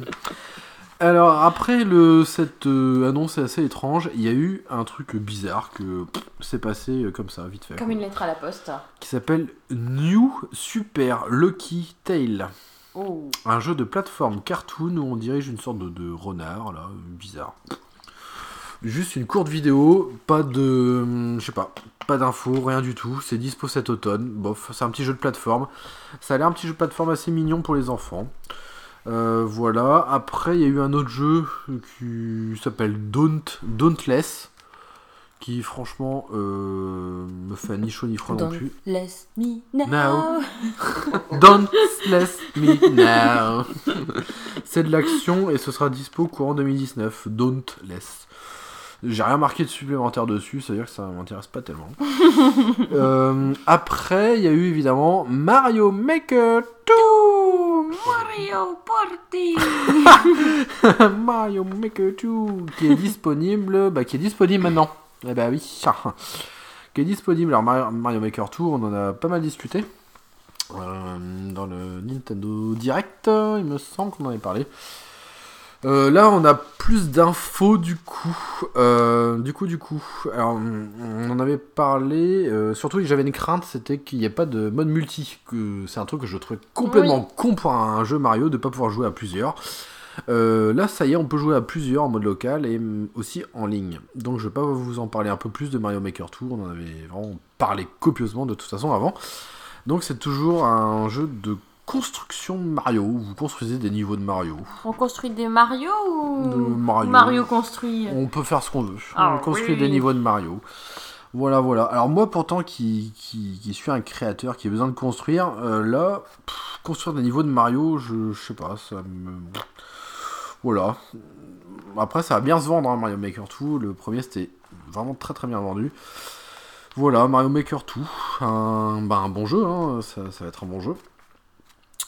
Alors après le, cette euh, annonce est assez étrange, il y a eu un truc bizarre que c'est passé euh, comme ça, vite fait. Comme quoi. une lettre à la poste. Qui s'appelle New Super Lucky Tail. Oh. Un jeu de plateforme cartoon où on dirige une sorte de, de renard, là, bizarre. Juste une courte vidéo, pas de. Je sais pas, pas d'infos, rien du tout. C'est dispo cet automne. Bof, c'est un petit jeu de plateforme. Ça a l'air un petit jeu de plateforme assez mignon pour les enfants. Euh, voilà. Après, il y a eu un autre jeu qui s'appelle Daunt, Dauntless. Qui, franchement, euh, me fait ni chaud ni froid non Don't plus. Laisse me now. Now. Don't let me now. C'est de l'action et ce sera dispo courant 2019. Don't less. J'ai rien marqué de supplémentaire dessus, c'est-à-dire que ça m'intéresse pas tellement. Euh, après, il y a eu évidemment Mario Maker 2 Mario Party. Mario Maker 2 qui est disponible, bah, qui est disponible maintenant. Eh bah oui, qui est disponible. Alors Mario, Mario Maker 2, on en a pas mal discuté Euh, dans le Nintendo Direct, il me semble qu'on en avait parlé. Euh, là, on a plus d'infos du coup. Euh, du coup, du coup. Alors, on en avait parlé. euh, surtout que j'avais une crainte, c'était qu'il n'y ait pas de mode multi. Que c'est un truc que je trouvais complètement con pour un jeu Mario de pas pouvoir jouer à plusieurs. Là, ça y est, on peut jouer à plusieurs en mode local et aussi en ligne. Donc, je vais pas vous en parler un peu plus de Mario Maker Tour. On en avait vraiment parlé copieusement de toute façon avant. Donc, c'est toujours un jeu de construction de Mario. Vous construisez des niveaux de Mario. On construit des Mario ou De Mario. construit On peut faire ce qu'on veut. Ah, on construit oui. des niveaux de Mario. Voilà, voilà. Alors moi, pourtant, qui, qui, qui suis un créateur qui a besoin de construire, euh, là, pff, construire des niveaux de Mario, je, je sais pas, ça me... Voilà. Après, ça va bien se vendre, hein, Mario Maker 2. Le premier, c'était vraiment très très bien vendu. Voilà, Mario Maker 2. Un, bah, un bon jeu, hein, ça, ça va être un bon jeu.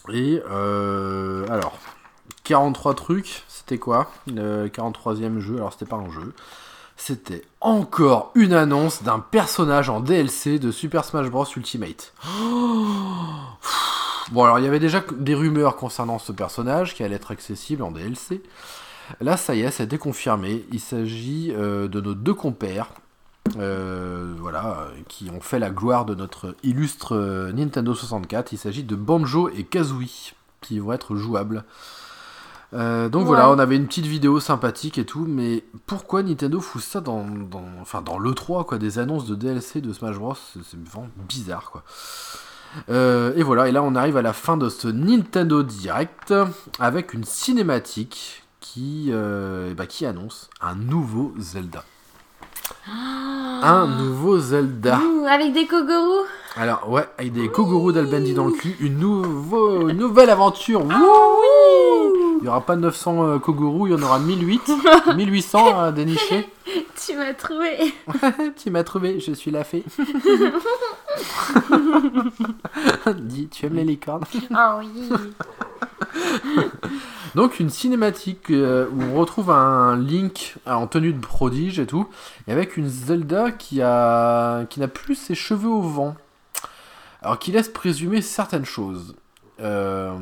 Et, euh, alors, 43 trucs, c'était quoi Le 43e jeu, alors c'était pas un jeu. C'était encore une annonce d'un personnage en DLC de Super Smash Bros Ultimate. Bon alors il y avait déjà des rumeurs concernant ce personnage qui allait être accessible en DLC. Là ça y est, ça a été confirmé. Il s'agit euh, de nos deux compères, euh, voilà, euh, qui ont fait la gloire de notre illustre euh, Nintendo 64. Il s'agit de Banjo et Kazooie qui vont être jouables. Euh, donc Ouais. voilà, on avait une petite vidéo sympathique et tout, mais pourquoi Nintendo fout ça dans, dans, enfin dans l'E3, quoi, des annonces de DLC de Smash Bros, c'est vraiment bizarre, quoi. Euh, et voilà, et là on arrive à la fin de ce Nintendo Direct avec une cinématique qui, bah, qui annonce un nouveau Zelda. Un nouveau Zelda. Avec des Kogoro Alors ouais, avec des Kogoro d'Albendi dans le cul, une, nouveau, une nouvelle aventure. Ah il n'y aura pas 900 euh, Kogoro, il y en aura 1008, 1800 à dénicher. Tu m'as trouvé tu m'as trouvé, je suis la fée. Dis, tu aimes les licornes? Oh oui Donc une cinématique euh, où on retrouve un Link euh, en tenue de prodige et tout, et avec une Zelda qui a n'a plus ses cheveux au vent. Alors qui laisse présumer certaines choses. Euh,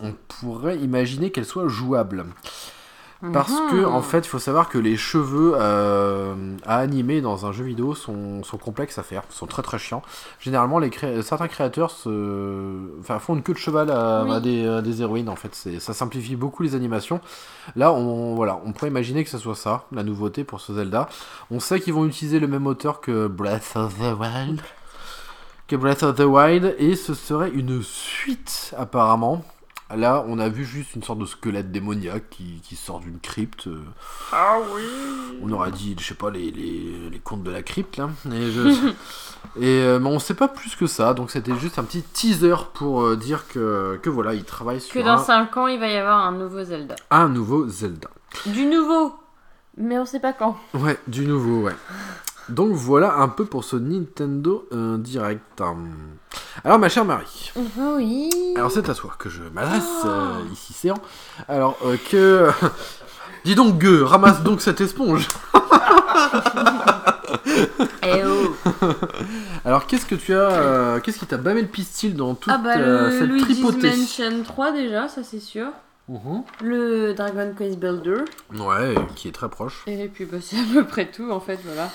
on pourrait imaginer qu'elle soit jouable. Parce que, en fait, il faut savoir que les cheveux euh, à animer dans un jeu vidéo sont, sont complexes à faire, sont très très chiants. Généralement, les cré- certains créateurs se... enfin, font une queue de cheval à, Oui. à des, à des héroïnes, en fait. Ça simplifie beaucoup les animations. Là, on, voilà, on pourrait imaginer que ce soit ça, la nouveauté pour ce Zelda. On sait qu'ils vont utiliser le même moteur que Breath of the Wild. Que Breath of the Wild, et ce serait une suite, apparemment. Là, on a vu juste une sorte de squelette démoniaque qui, qui sort d'une crypte. euh, Ah oui. on aurait dit, je sais pas, les, les, les contes de la crypte, là. Et, je- et, euh, mais on sait pas plus que ça, donc c'était juste un petit teaser pour euh, dire que, que voilà, il travaille Que sur dans un, 5 ans, il va y avoir un nouveau Zelda. un nouveau Zelda. Du nouveau Mais on sait pas quand. Ouais, du nouveau, ouais. Donc voilà un peu pour ce Nintendo euh, Direct. Alors ma chère Marie, Oui. alors c'est à toi que je m'adresse, euh, ici Séant. Alors euh, que... Dis donc Gueux, ramasse donc cette esponge. Eh oh. Alors qu'est-ce que tu as... euh, qu'est-ce qui t'a bâmé le pistil dans toute Ah bah euh, le cette Luigi's tripotée Mansion 3 déjà, ça c'est sûr. Mhm. Le Dragon Quest Builder. Ouais, qui est très proche. Et puis bah c'est à peu près tout en fait, voilà.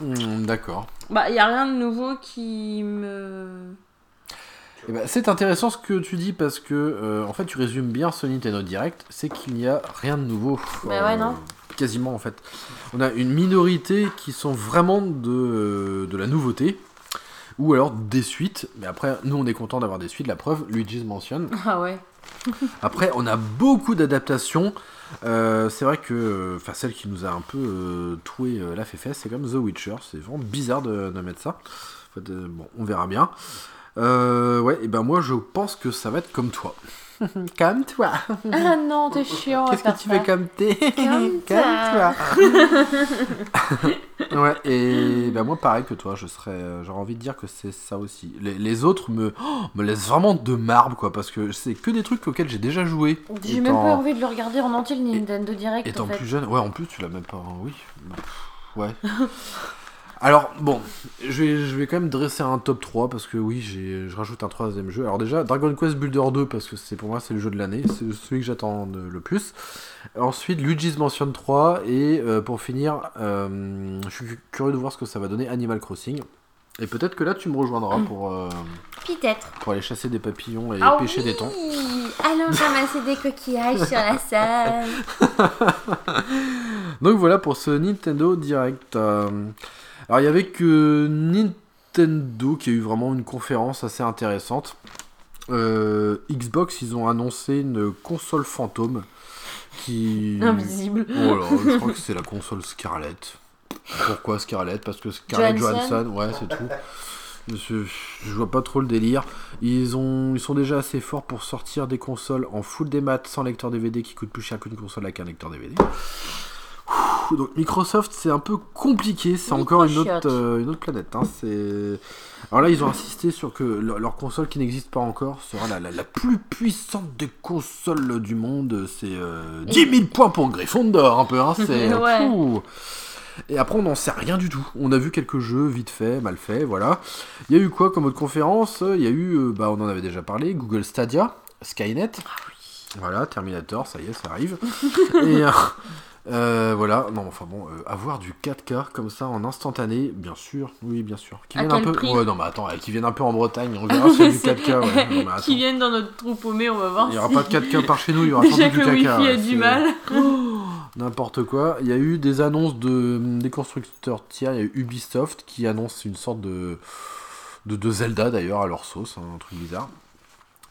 Hmm, D'accord. Bah il y a rien de nouveau qui me... Eh ben, c'est intéressant ce que tu dis parce que euh, en fait tu résumes bien ce Nintendo Direct, c'est qu'il n'y a rien de nouveau. Euh, ouais, non. Quasiment en fait. On a une minorité qui sont vraiment de, de la nouveauté ou alors des suites. Mais après, nous on est content d'avoir des suites. La preuve, Luigi's Mansion. Ah ouais. Après, on a beaucoup d'adaptations. Euh, c'est vrai que, enfin, celle qui nous a un peu euh, toué euh, la féfesse, c'est comme The Witcher. C'est vraiment bizarre de, de mettre ça. Euh, on verra bien. Ouais, et ben moi, je pense que ça va être comme toi. comme toi. Ah non, t'es chiant. Qu'est-ce que tu ça. fais comme t'es Comme toi. ouais, et ben moi, pareil que toi, je serais, euh, j'aurais envie de dire que c'est ça aussi. Les, les autres me, oh, me laissent vraiment de marbre, quoi, parce que c'est que des trucs auxquels j'ai déjà joué. J'ai même pas envie de le regarder en entier le Nintendo Direct Étant en fait. plus jeune, ouais, en plus tu l'as même pas. Oui, Bah, ouais. Alors, bon, je vais, je vais quand même dresser un top 3 parce que oui, je rajoute un troisième jeu. Alors, déjà, Dragon Quest Builder 2 parce que c'est pour moi c'est le jeu de l'année, c'est celui que j'attends le plus. Ensuite, Luigi's Mansion 3 et euh, pour finir, euh, je suis curieux de voir ce que ça va donner Animal Crossing. Et peut-être que là tu me rejoindras pour, euh, Peut-être. pour aller chasser des papillons et Ah pêcher oui des thons. Allons ramasser des coquillages sur la salle. Donc voilà pour ce Nintendo Direct. Alors il y avait que Nintendo qui a eu vraiment une conférence assez intéressante. Euh, Xbox, ils ont annoncé une console fantôme qui... Invisible. Oh là, je crois que c'est la console Scarlett. Pourquoi Scarlett? Parce que Scarlett Johansson. Johansson, ouais, c'est tout. Je, je vois pas trop le délire. Ils, ont, ils sont déjà assez forts pour sortir des consoles en full démat sans lecteur DVD qui coûte plus cher qu'une console avec un lecteur DVD. Donc Microsoft, c'est un peu compliqué. C'est encore une autre, euh, une autre planète. hein. Alors là, ils ont insisté sur que leur, console qui n'existe pas encore sera la, la- la plus puissante des consoles du monde. C'est euh, 10 000 points pour Gryffondor, un peu. Hein. C'est, Ouais. Et après, on n'en sait rien du tout. On a vu quelques jeux vite fait, mal fait, voilà. Il y a eu quoi comme autre conférence? Il y a eu, euh, bah, on en avait déjà parlé, Google Stadia, Skynet. Voilà, Terminator, ça y est, ça arrive. Et euh, voilà, non, enfin bon, euh, avoir du 4K comme ça en instantané, bien sûr, oui, bien sûr. Qui viennent un peu, ouais, non, mais attends, euh, qui viennent un peu en Bretagne, on verra s'il y a du C'est- 4K. Ouais. Non, mais attends. Qui viennent dans notre trou paumé, on va voir. Il n'y aura si- pas de 4K par chez nous, il y aura sans Déjà doute que du le caca. wifi a du mal. N'importe quoi. Il y a eu des annonces de, des constructeurs tiers. Il y a eu Ubisoft qui annonce une sorte de, de, de Zelda d'ailleurs à leur sauce, hein, un truc bizarre.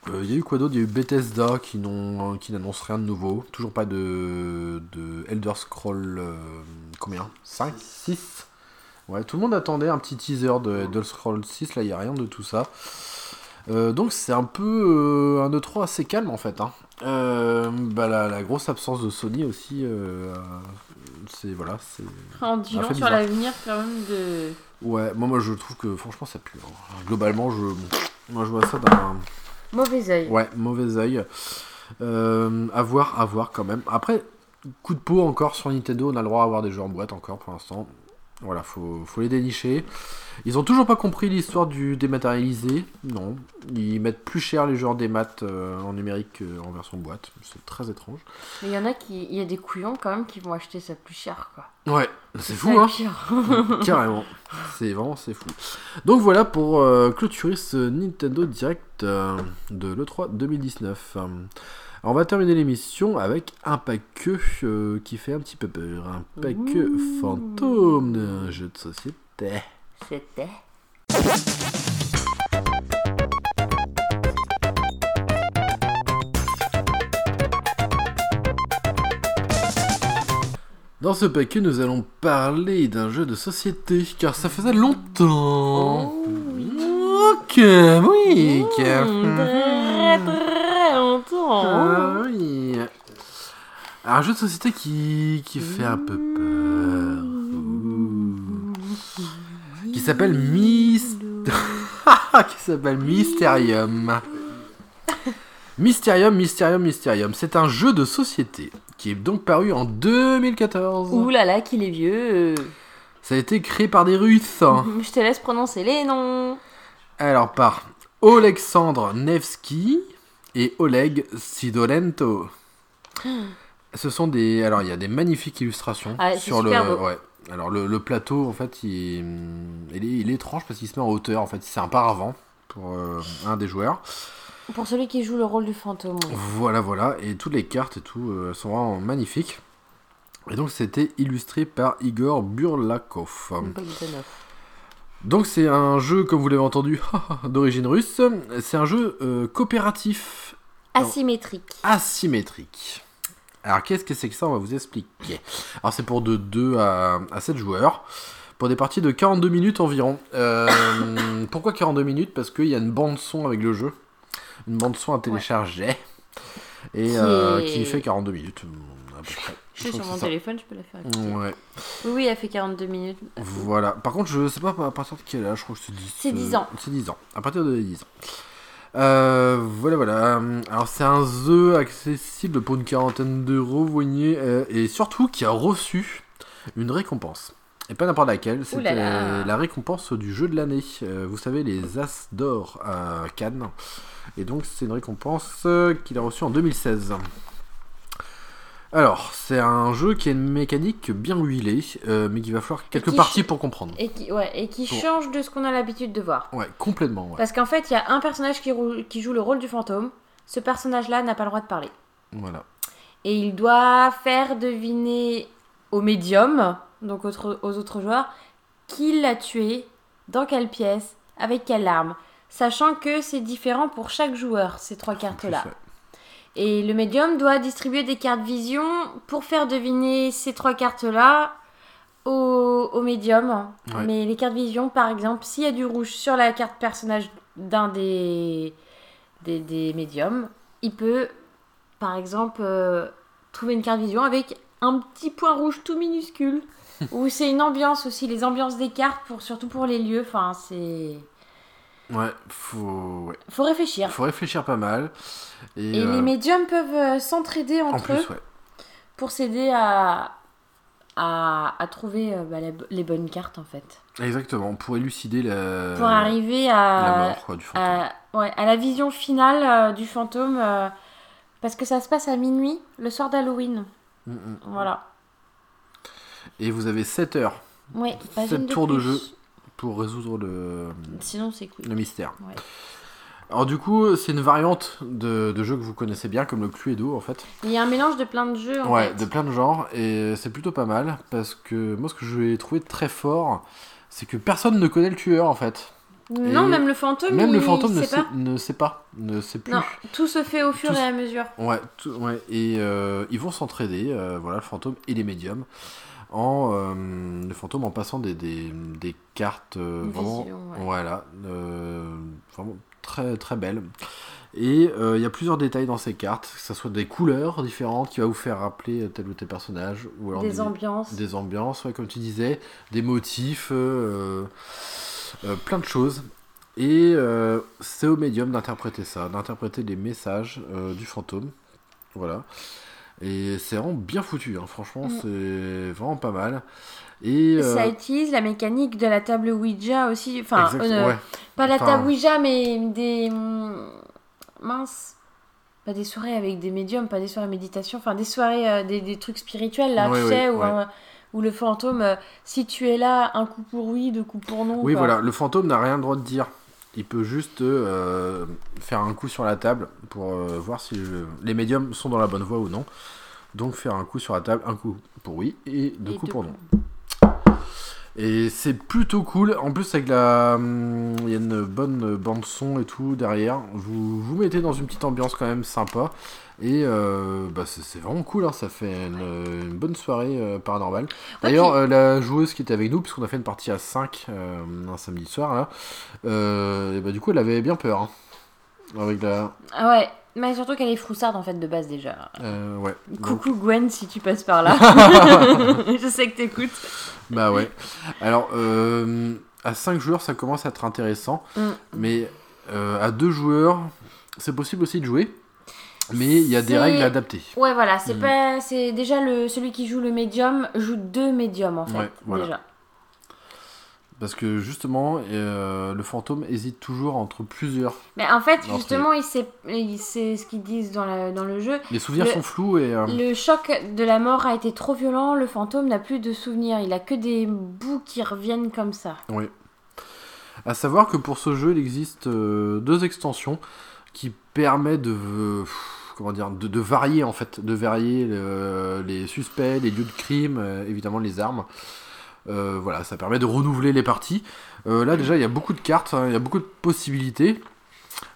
Euh, il y a eu quoi d'autre? Il y a eu Bethesda qui n'ont- qui n'annonce rien de nouveau. Toujours pas de, de Elder Scroll. euh, combien? 5 6 Ouais, tout le monde attendait un petit teaser de Elder Scroll 6. Là, il n'y a rien de tout ça. Euh, donc c'est un peu euh, un E3 assez calme en fait. hein. Bah, la, la grosse absence de Sony aussi, c'est voilà, c'est En disant sur bizarre. l'avenir quand même de... ouais. Moi, moi je trouve que franchement ça pue. hein. Globalement, je moi je vois ça d'un Mauvais oeil. ouais mauvais œil. Euh, à à quand même. Après, coup de peau encore sur Nintendo, on a le droit d'avoir des jeux en boîte encore pour l'instant. Voilà, faut, faut les dénicher. Ils ont toujours pas compris l'histoire du dématérialisé. Non, ils mettent plus cher les jeux en démat euh, en numérique qu'en version boîte. C'est très étrange. Mais il y en a qui. Il y a des couillons quand même qui vont acheter ça plus cher, quoi. Ouais, c'est fou, hein. Carrément. C'est vraiment, c'est fou. Donc voilà pour euh, clôturer ce Nintendo Direct euh, de l'E3 2019. On va terminer l'émission avec un paquet euh, qui fait un petit peu peur. Un paquet Ouh. fantôme d'un jeu de société. C'était. Dans ce paquet, nous allons parler d'un jeu de société, car ça faisait longtemps. Oh, oui. Ok, oui. Mmh, car- très très longtemps. Ah oui. Un jeu de société qui, qui fait un peu peur. Ouh. Qui s'appelle Myst... qui s'appelle Mysterium. Mysterium, Mysterium, Mysterium. C'est un jeu de société qui est donc paru en 2014. Ouh là là, qu'il est vieux. Ça a été créé par des Russes. Je te laisse prononcer les noms. Alors par Oleksandr Nevsky et Oleg Sidolento. Ce sont des. Alors il y a des magnifiques illustrations Ah, sur le. beau. Ouais. Alors le, le plateau en fait il est, il est, il est étrange parce qu'il se met en hauteur en fait. C'est un paravent pour euh, un des joueurs. Pour celui qui joue le rôle du fantôme. Voilà voilà et toutes les cartes et tout euh, sont vraiment magnifiques. Et donc c'était illustré par Igor Burlakov. Donc c'est un jeu, comme vous l'avez entendu, d'origine russe. C'est un jeu euh, coopératif Asymétrique. asymétrique. Alors qu'est-ce que c'est que ça? On va vous expliquer. Alors c'est pour de 2 à, à 7 joueurs. Pour des parties de 42 minutes environ. Euh, pourquoi 42 minutes? Parce qu'il y a une bande son avec le jeu. Une bande son à télécharger. Et Qui euh, qui fait 42 minutes. À peu près. Je suis sur mon téléphone, je peux la faire. écouter. Ouais. Oui, oui, elle fait 42 minutes. Voilà. Par contre, je sais pas à partir de quel âge, je crois que c'est 10. C'est 10 ans. C'est 10 ans. À partir de 10 ans. Euh, voilà, voilà. Alors, c'est un jeu accessible pour une quarantaine d'euros, vous voyez, euh, et surtout qui a reçu une récompense. Et pas n'importe laquelle, c'était la récompense du jeu de l'année. Euh, vous savez, les As d'or à Cannes. Et donc, c'est une récompense euh, qu'il a reçue en 2016. Alors, c'est un jeu qui a une mécanique bien huilée, euh, mais qu'il va falloir quelques qui parties pour comprendre. Et qui, ouais, et qui Bon. change de ce qu'on a l'habitude de voir. Ouais, complètement. Ouais. Parce qu'en fait, il y a un personnage qui, qui joue le rôle du fantôme. Ce personnage-là n'a pas le droit de parler. Voilà. Et il doit faire deviner au médium, donc autre- aux autres joueurs, qui l'a tué, dans quelle pièce, avec quelle arme. Sachant que c'est différent pour chaque joueur, ces trois cartes-là. Et le médium doit distribuer des cartes vision pour faire deviner ces trois cartes-là au, au médium. Ouais. Mais les cartes vision, par exemple, s'il y a du rouge sur la carte personnage d'un des, des, des médiums, il peut, par exemple, euh, trouver une carte vision avec un petit point rouge tout minuscule. Ou c'est une ambiance aussi, les ambiances des cartes, pour, surtout pour les lieux. Enfin, c'est. Ouais, faut, ouais. Faut réfléchir. faut réfléchir pas mal. Et, Et euh, les médiums peuvent euh, s'entraider en entre eux. plus, ouais. pour s'aider à, à, à trouver euh, bah, les bonnes cartes en fait. Exactement, pour élucider la, pour arriver la à, mort quoi, du fantôme. à, ouais, à la vision finale euh, du fantôme. parce que ça se passe à minuit, le soir d'Halloween. Mm, mm. Voilà. Et vous avez 7 heures une de tours de jeu. Pour résoudre le, Sinon, c'est cool. le mystère. Ouais. Alors du coup, c'est une variante de, de jeu que vous connaissez bien, comme le Cluedo en fait. Il y a un mélange de plein de jeux en ouais, fait. de plein de genres, et c'est plutôt pas mal, parce que moi ce que je vais trouver très fort, c'est que personne ne connaît le tueur en fait. Non, Et même le fantôme, Même le fantôme ne sait ne sait pas, ne sait plus. Non, tout se fait au fur Tout et à mesure. Ouais, tout- ouais, et euh, ils vont s'entraider, euh, voilà, le fantôme et les médiums, en euh, le fantôme en passant des, des, des cartes euh, vraiment, vision, ouais. voilà, euh, vraiment très très belles. Et il y a plusieurs détails dans ces cartes, que ce soit des couleurs différentes qui va vous faire rappeler tel ou tel personnage, ou alors Des ambiances. des ambiances, ouais, comme tu disais, des motifs, plein de choses. Et c'est au médium d'interpréter ça, d'interpréter les messages du fantôme. Voilà. Et c'est vraiment bien foutu, hein. franchement, Mm. c'est vraiment pas mal. Et. euh, Ça utilise la mécanique de la table Ouija aussi. Enfin, euh, ouais. pas la Enfin- table Ouija, mais des. hum, Mince. Pas des soirées avec des médiums, pas des soirées méditation, enfin des soirées, euh, des, des trucs spirituels là, Ouais, tu ouais, sais, où, ouais. un- où le fantôme, euh, si tu es là, un coup pour oui, deux coups pour non. Oui, quoi. voilà, le fantôme n'a rien le droit de dire. Il peut juste euh, faire un coup sur la table pour euh, voir si les médiums sont dans la bonne voie ou non. Donc faire un coup sur la table, un coup pour oui et deux Et coups deux pour non. Et c'est plutôt cool. En plus, avec la. hum, Il y a une bonne bande son et tout derrière. Vous vous mettez dans une petite ambiance quand même sympa. Et euh, bah, c'est vraiment cool. hein. Ça fait une, une bonne soirée euh, paranormale. D'ailleurs, euh, la joueuse qui était avec nous, puisqu'on a fait une partie à 5 euh, un samedi soir, là, et bah, du coup, elle avait bien peur. hein. Avec la. Ah ouais, mais surtout qu'elle est froussarde en fait de base déjà. ouais. Donc, Coucou Gwen si tu passes par là. Je sais que t'écoutes. bah ouais. Alors, à 5 joueurs, ça commence à être intéressant. Mm. Mais à 2 joueurs, c'est possible aussi de jouer. Mais il y a des règles adaptées. Ouais, voilà, c'est Mm. pas, c'est déjà le celui qui joue le médium joue deux médiums en fait Ouais, voilà. déjà. Parce que justement, euh, le fantôme hésite toujours entre plusieurs. Mais en fait, justement, il sait, il sait ce qu'ils disent dans, la, dans le jeu. Les souvenirs Le- sont flous et. euh, Le choc de la mort a été trop violent. Le fantôme n'a plus de souvenirs. Il a que des bouts qui reviennent comme ça. Oui. À savoir que pour ce jeu, il existe euh, deux extensions qui permettent de, comment dire, de, varier en fait, de varier le- les suspects, les lieux de crime, euh, évidemment les armes. Euh, voilà, ça permet de renouveler les parties. Euh, là déjà, il y a beaucoup de cartes, hein, il y a beaucoup de possibilités,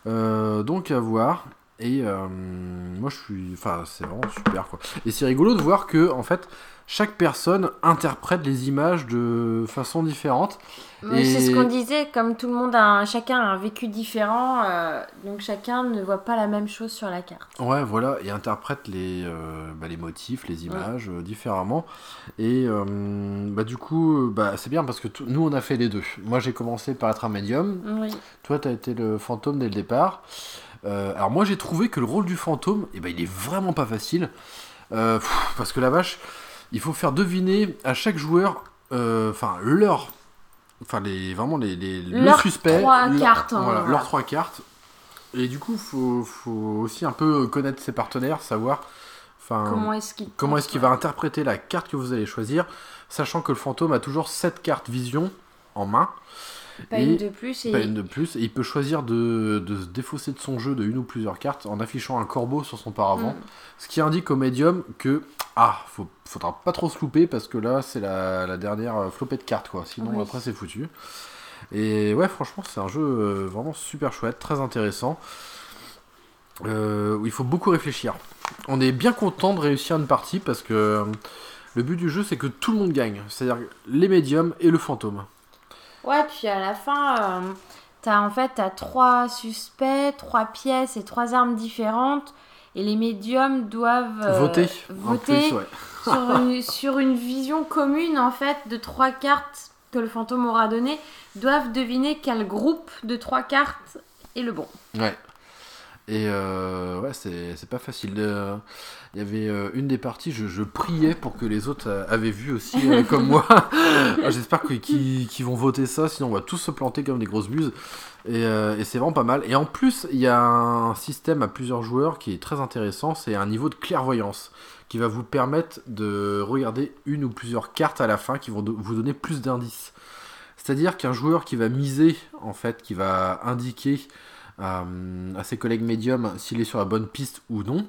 donc à voir. Et moi, je suis, enfin, c'est vraiment super quoi. Et c'est rigolo de voir que en fait, chaque personne interprète les images de façon différente. Et- C'est ce qu'on disait, comme tout le monde a un- chacun a un vécu différent, euh, donc chacun ne voit pas la même chose sur la carte. Ouais, voilà, et interprète les, euh, bah, les motifs, les images euh, différemment. Et bah, du coup, bah, c'est bien parce que nous, on a fait les deux. Moi, j'ai commencé par être un médium. Oui. Toi, t'as été le fantôme dès le départ. Alors, moi, j'ai trouvé que le rôle du fantôme, eh ben, il est vraiment pas facile. Parce que la vache, il faut faire deviner à chaque joueur, euh, enfin, leur. Enfin, les, vraiment, les, les, le suspect. trois leur- cartes, hein, voilà, voilà. leurs trois cartes. Et du coup, faut, faut aussi un peu connaître ses partenaires, savoir. Enfin, Comment est-ce qu'il va interpréter la carte que vous allez choisir, sachant que le fantôme a toujours 7 cartes vision en main, Pas et- une de plus et pas une de plus, et il peut choisir de, de se défausser de son jeu de une ou plusieurs cartes en affichant un corbeau sur son paravent, Mm. ce qui indique au médium que ah, faut, faudra pas trop se louper parce que là c'est la, la dernière euh, flopée de cartes quoi, sinon Oui. après c'est foutu. Et ouais, franchement, c'est un jeu euh, vraiment super chouette, très intéressant. euh, où il faut beaucoup réfléchir. On est bien content de réussir une partie parce que le but du jeu c'est que tout le monde gagne, c'est-à-dire les médiums et le fantôme. Ouais, puis à la fin, euh, t'as en fait t'as trois suspects, trois pièces et trois armes différentes. Et les médiums doivent euh, voter. en voter plus, ouais. sur, une, sur une vision commune en fait de trois cartes que le fantôme aura données. Doivent deviner quel groupe de trois cartes est le bon. Ouais. Et euh, ouais, c'est c'est pas facile. Euh, Il y avait euh, une des parties, je, je priais pour que les autres avaient vu aussi, euh, comme moi. Ah, J'espère qu'ils vont voter ça, sinon on va tous se planter comme des grosses buses. Et, euh, et c'est vraiment pas mal. Et en plus, il y a un système à plusieurs joueurs qui est très intéressant, c'est un niveau de clairvoyance qui va vous permettre de regarder une ou plusieurs cartes à la fin qui vont vous donner plus d'indices. C'est-à-dire qu'un joueur qui va miser, en fait, qui va indiquer à, à ses collègues médiums s'il est sur la bonne piste ou non,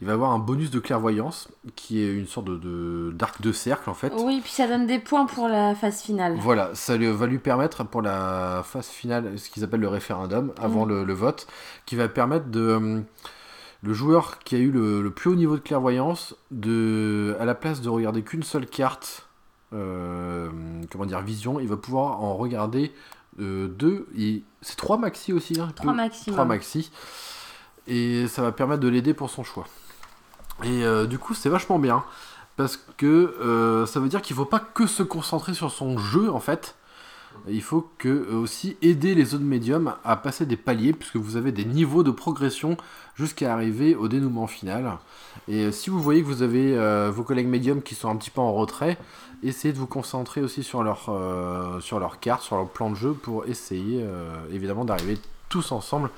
il va avoir un bonus de clairvoyance qui est une sorte de- d'arc de, cercle en fait. Oui, puis ça donne des points pour la phase finale. Voilà, ça lui- va lui permettre pour la phase finale, ce qu'ils appellent le référendum, avant Mm. le, le vote, qui va permettre de... euh, le joueur qui a eu le, le plus haut niveau de clairvoyance, de, à la place de regarder qu'une seule carte, euh, comment dire, vision, il va pouvoir en regarder euh, deux, et c'est trois maxi aussi, hein, Trois maximum. 3 maxi. Et ça va permettre de l'aider pour son choix. Et euh, du coup, c'est vachement bien. Parce que euh, ça veut dire qu'il faut pas que se concentrer sur son jeu, en fait. Il faut que euh, aussi aider les autres médiums à passer des paliers, puisque vous avez des niveaux de progression jusqu'à arriver au dénouement final. Et euh, si vous voyez que vous avez euh, vos collègues médiums qui sont un petit peu en retrait, essayez de vous concentrer aussi sur leur, sur leur carte, sur leur plan de jeu, pour essayer évidemment d'arriver tous ensemble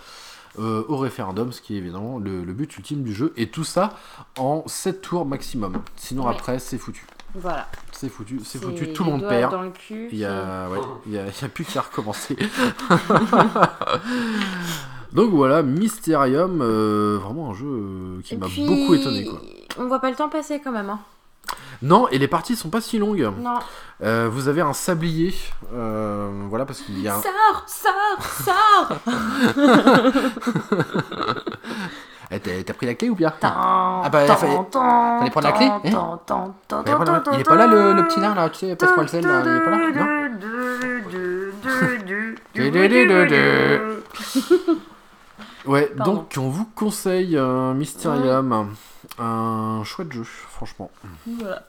au référendum, ce qui est évidemment le, le but ultime du jeu. Et tout ça en 7 tours maximum. Sinon Ouais. après, c'est foutu. Voilà. C'est foutu, c'est foutu, tout le monde perd. dans le cul. Il y a, ouais, y a, y a plus qu'à recommencer. Donc voilà, Mysterium, euh, vraiment un jeu euh, qui m'a beaucoup étonné. Quoi. On voit pas le temps passer quand même. Hein. Non, et les parties sont pas si longues. Non. Euh, vous avez un sablier, voilà, parce qu'il y a un... Sors, sors, sors T'as t'as pris la clé ou bien Ah bah, fallait- fallait prendre la clé, Il est pas là le, petit nain là, tu sais, le sel là, il est pas là Non Ouais, donc on vous conseille euh, Mysterium, un chouette jeu, franchement. Voilà.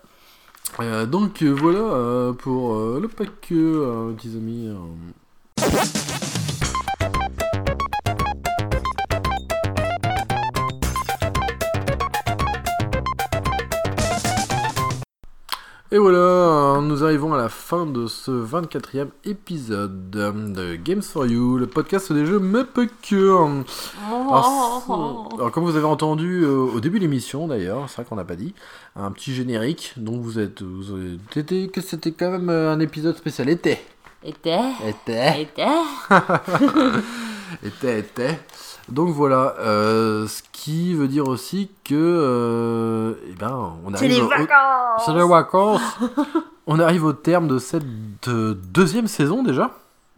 Euh, donc euh, voilà euh, pour le pack, petits amis. Et voilà, nous arrivons à la fin de ce 24e épisode de Games for You, le podcast des jeux mais pas que. Alors, comme vous avez entendu euh, au début de l'émission d'ailleurs, c'est vrai qu'on n'a pas dit, un petit générique, donc vous êtes, vous avez- que c'était quand même euh, un épisode spécial été, Était. été, Était. était, était. Donc voilà, euh, ce qui veut dire aussi que, euh, eh ben, on C'est arrive les au- vacances c'est les vacances. on arrive au terme de cette deuxième saison déjà.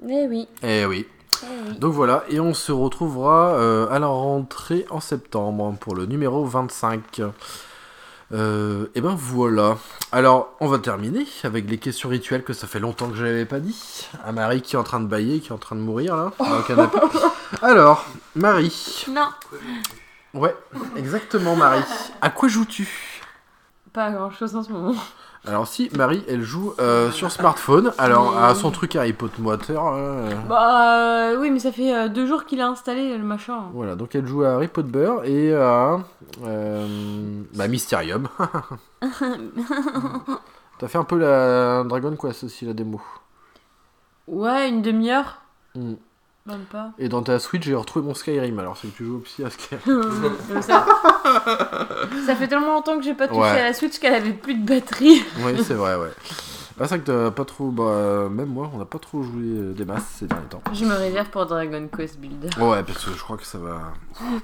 Eh oui. Eh oui. Eh oui. Donc voilà, et on se retrouvera euh, à la rentrée en septembre pour le numéro 25. Euh, et ben voilà. Alors, on va terminer avec les questions rituelles que ça fait longtemps que je n'avais pas dit. À Marie qui est en train de bailler, qui est en train de mourir là, dans le canapé. Alors, Marie. Non, Ouais, exactement Marie. À quoi joues-tu? Pas grand chose en ce moment. Alors si, Marie, elle joue euh, sur smartphone. Alors, à son truc Harry Potter. euh, Bah euh, oui, mais ça fait euh, deux jours qu'il a installé le machin. Voilà, donc elle joue à Harry Potter et à euh, bah, Mysterium. T'as fait un peu la Dragon Quest aussi, la démo. Ouais, une demi-heure. Mm. Même pas. Et dans ta Switch, j'ai retrouvé mon Skyrim, alors c'est que tu joues aussi à Skyrim. ça... ça fait tellement longtemps que j'ai pas touché Ouais. à la Switch qu'elle avait plus de batterie. oui, c'est vrai, ouais. Ah, c'est vrai que t'as pas trop. Bah, même moi, on n'a pas trop joué euh, des masses ces derniers temps. Je me réserve pour Dragon Quest Builder. Ouais, parce que je crois que ça va.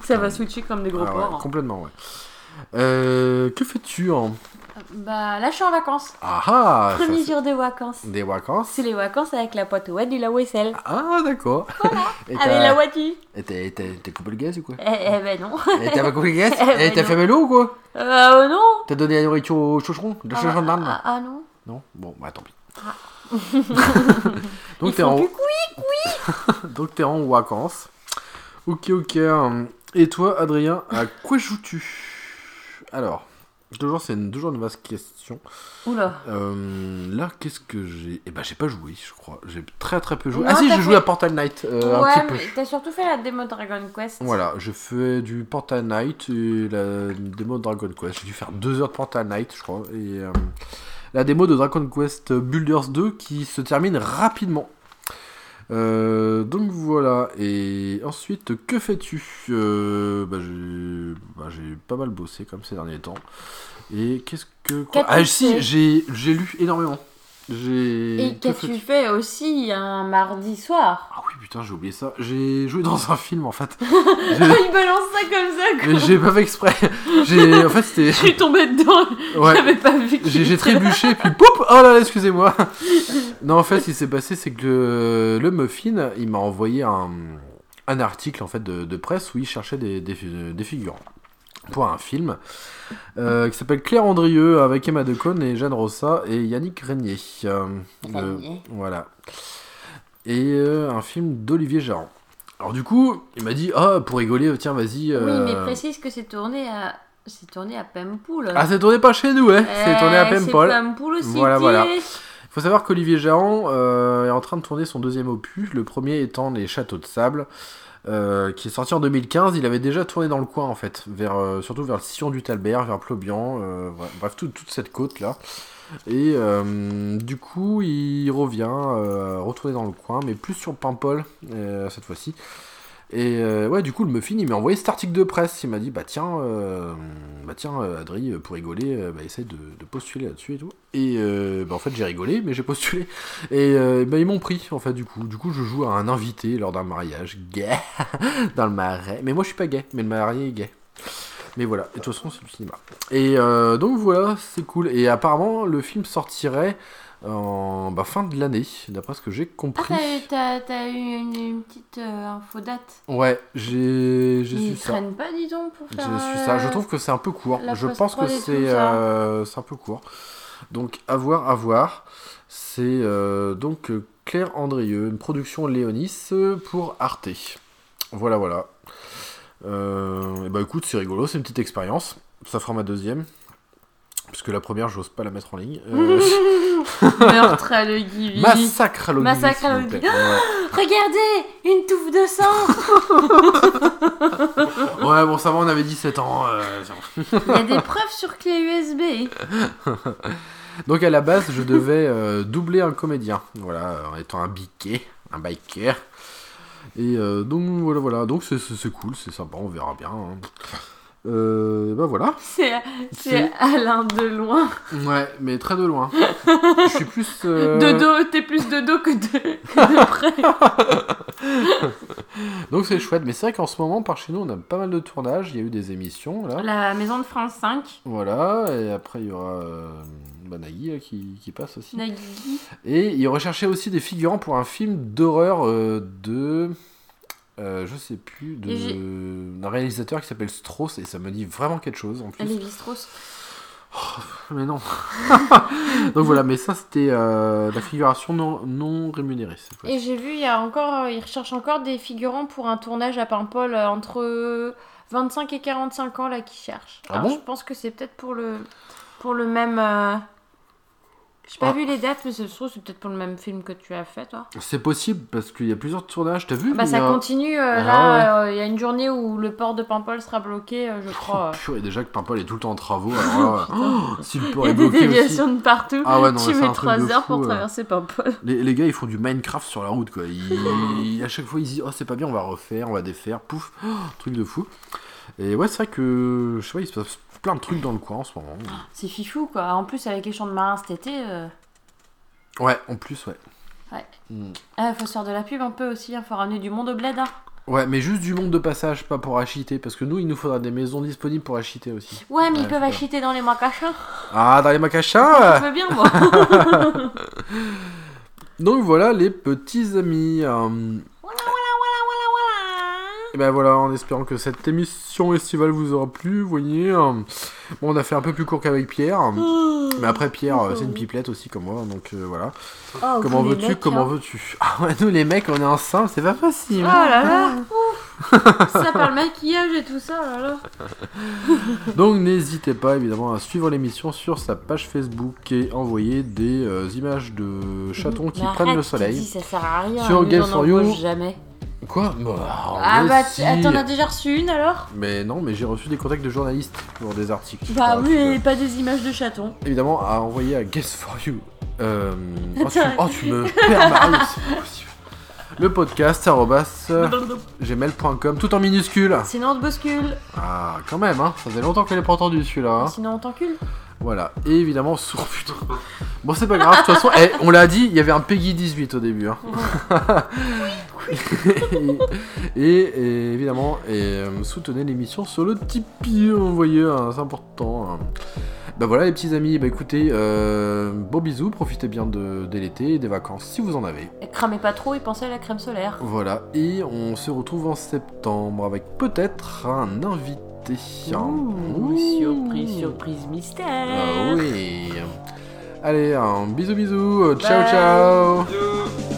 Ça va switcher comme des gros Ah ouais, porcs. complètement, ouais. Euh, que fais-tu en. Bah là, je suis en vacances. Ah ah Premier jour de vacances. Des vacances C'est les vacances avec la pote ouais du la vaisselle. Ah, d'accord. Et Avec la voiture. Et t'as coupé le gaz ou quoi Eh, eh ben non. Et t'as pas coupé le gaz Eh ben Et t'as fait vélo ou quoi Euh, non. T'as donné la nourriture au chaucheron Le Ah, chaucheron de ah, ah, ah, non. Non Bon, bah tant pis. Ils Donc t'es en... Donc t'es en vacances. Ok, ok. Et toi, Adrien, à quoi joues-tu? Alors, toujours, c'est une, toujours une vaste question. Oula. Euh, là, qu'est-ce que j'ai? Eh ben, j'ai pas joué, je crois. J'ai très très peu joué. Non, ah si, j'ai joué fait- à Portal Knight euh, un ouais, petit peu. mais t'as surtout fait la démo Dragon Quest. Voilà, je fais du Portal Knight et la démo Dragon Quest. J'ai dû faire deux heures de Portal Knight, je crois. Et euh, la démo de Dragon Quest Builders 2 qui se termine rapidement. Euh, donc voilà, et ensuite, que fais-tu Euh, bah, j'ai bah, j'ai pas mal bossé comme ces derniers temps. Et qu'est-ce que. quoi? Ah, si, j'ai j'ai lu énormément. J'ai. Et qu'as-tu fait aussi un mardi soir? Ah oui, putain, j'ai oublié ça. J'ai joué dans un film en fait. J'ai- Il balance ça comme ça, quoi. Mais j'ai pas fait exprès. J'ai, en fait, Je c'était. suis tombée dedans, Ouais. j'avais pas vu. J'ai, trébuché, puis poup Oh là là, excusez-moi Non, en fait, ce qui s'est passé, c'est que le, le Muffin, il m'a envoyé un, un article en fait de, de presse où il cherchait des, des, des figurants pour un film euh, qui s'appelle Claire Andrieux avec Emma Decaune et Jeanne Rossa et Yannick Régnier. Euh, le- voilà. Et euh, un film d'Olivier Jarran. Alors du coup, il m'a dit ah pour rigoler tiens vas-y. Oui, mais précise que c'est tourné à. C'est tourné à Pempool. Ah c'est tourné pas chez nous ouais, c'est tourné à Eh, Pempool aussi. Voilà, voilà. Faut savoir qu'Olivier euh, est en train de tourner son deuxième opus, le premier étant Les Châteaux de Sable, euh, qui est sorti en 2015. Il avait déjà tourné dans le coin en fait, vers, euh, surtout vers le Sillon du Talbert, vers Plobian, euh, bref, bref, tout- toute cette côte là. Et du coup, il revient retourner dans le coin, mais plus sur Paimpol cette fois-ci. Et euh, ouais, du coup, le Muffin, il m'a envoyé cet article de presse. Il m'a dit, bah tiens, euh, bah tiens, euh, Adri, pour rigoler, bah, essaye de, postuler là-dessus et tout. Et bah, en fait, j'ai rigolé, mais j'ai postulé. Et bah, ils m'ont pris, en fait, du coup. Du coup, je joue à un invité lors d'un mariage gay dans le marais. Mais moi, je suis pas gay, mais le marié est gay. Mais voilà, et de toute façon, c'est du cinéma. Et donc voilà, c'est cool. Et apparemment, le film sortirait en bah, fin de l'année, d'après ce que j'ai Ah, compris. t'as, t'as- eu une, une petite euh, info date Ouais, j'ai su Ils ça. traînent pas, dis donc, pour J'ai faire. ça. Je euh, trouve que c'est un peu court. Je pense que c'est euh, un peu court. Donc, à voir, à voir. C'est euh, donc Claire Andrieux, une production Léonis pour Arte. Voilà, voilà. Et bah écoute, c'est rigolo, c'est une petite expérience. Ça fera ma deuxième. Puisque la première, j'ose pas la mettre en ligne. Euh, Meurtre à le. Massacre à l'Olivier, Massacre à. Regardez Une touffe de sang Ouais, bon, ça va, on avait 17 ans. euh, Il y a des preuves sur clé USB. Donc à la base, je devais euh, doubler un comédien, voilà, en étant un biquet, un biker. Et euh, donc voilà, voilà, donc c'est cool, c'est sympa, on verra bien. hein. Euh, bah voilà. C'est, C'est- Alain de loin. Ouais, mais très de loin. Je suis plus. euh, De dos, t'es plus de dos que de, que de près. Donc c'est chouette, mais c'est vrai qu'en ce moment, par chez nous, on a pas mal de tournages. Il y a eu des émissions là. La maison de France 5, Voilà, et après il y aura euh, bah, Nagui là, qui, qui passe aussi. Nagui. Et il recherchait aussi des figurants pour un film d'horreur de. Euh, je sais plus, d'un réalisateur qui s'appelle Strauss, et ça me dit vraiment quelque chose en plus. Lévi-Strauss. Mais non. Donc voilà, mais ça c'était euh, la figuration non, non rémunérée. Et j'ai vu, il y a encore, euh, ils recherchent encore des figurants pour un tournage à Paimpol entre 25 et 45 ans là qui cherchent. Ah bon? je pense que c'est peut-être pour le pour le même. J'ai pas Ah. vu les dates, mais c'est trouve c'est peut-être pour le même film que tu as fait toi. C'est possible parce qu'il y a plusieurs tournages, t'as vu Bah il y ça a- continue. euh, Ah là, euh, il y a une journée où le port de Paimpol sera bloqué, euh, je crois. Oh, purée, déjà que Paimpol est tout le temps en travaux, alors là, oh, si le Il port y est a des bloqué aussi. déviations de partout. Ah ouais, non, tu mets un truc 3 de heures fou, pour traverser Paimpol. Les, les gars, ils font du Minecraft sur la route, quoi. Ils, à chaque fois, ils disent Oh, c'est pas bien, on va refaire, on va défaire, pouf, oh, truc de fou. Et ouais, c'est vrai que, je sais pas, il se passe plein de trucs dans le coin en ce moment. C'est fifou quoi. En plus avec les champs de marins cet été, euh, Ouais, en plus, ouais. Ouais. Mm. ah, faut se faire de la pub un peu aussi. Il faut ramener du monde au bled. hein. Ouais, mais juste du monde de passage, pas pour acheter, parce que nous, il nous faudra des maisons disponibles pour acheter aussi. Ouais, mais Ouais, ils peuvent acheter dans les macachins. Ah, dans les Je macachins veux bien moi. Donc voilà, les petits amis. euh, voilà. Et ben voilà, en espérant que cette émission estivale vous aura plu, vous voyez. euh, Bon, on a fait un peu plus court qu'avec Pierre. Mais après, Pierre, euh, c'est une pipelette aussi comme moi, donc euh, voilà. Oh, Comment veux-tu Comment hein. veux-tu? Ah ouais, nous les mecs, on est ensemble, c'est pas facile. Oh là là. ouf. ça parle maquillage et tout ça. oh Là, là. Donc n'hésitez pas évidemment à suivre l'émission sur sa page Facebook et envoyer des euh, images de chatons qui prennent le soleil. dis, ça sert à rien. Sur Game for You. jamais. Quoi Bah, Ah mais bah, si. t'en as déjà reçu une alors? Mais non, mais j'ai reçu des contacts de journalistes pour des articles. Bah oui, et pas des images de chatons. Évidemment, à envoyer à Guess for You. Euh, oh, tu, Attends. oh, tu me perds Mario, c'est pas possible. Le podcast, arrobas, euh, gmail.com, tout en minuscule. Sinon on te bouscule. Ah, quand même, hein. Ça faisait longtemps qu'elle est pas entendue celui-là. hein. Sinon on t'encule. Voilà, et évidemment, sourd putain. Bon, c'est pas grave, de toute façon, eh, on l'a dit, il y avait un Peggy 18 au début. Hein. et, et évidemment, et, euh, soutenez l'émission sur le Tipeee, vous voyez, hein, c'est important. hein. Bah voilà, les petits amis, bah écoutez, euh, bisous, profitez bien de, de l'été et des vacances si vous en avez. Et cramez pas trop et pensez à la crème solaire. Voilà, et on se retrouve en septembre avec peut-être un invité. Ouh. surprise, surprise mystère. Ah oui. Allez, un bisou bisou. Ciao Bye. ciao.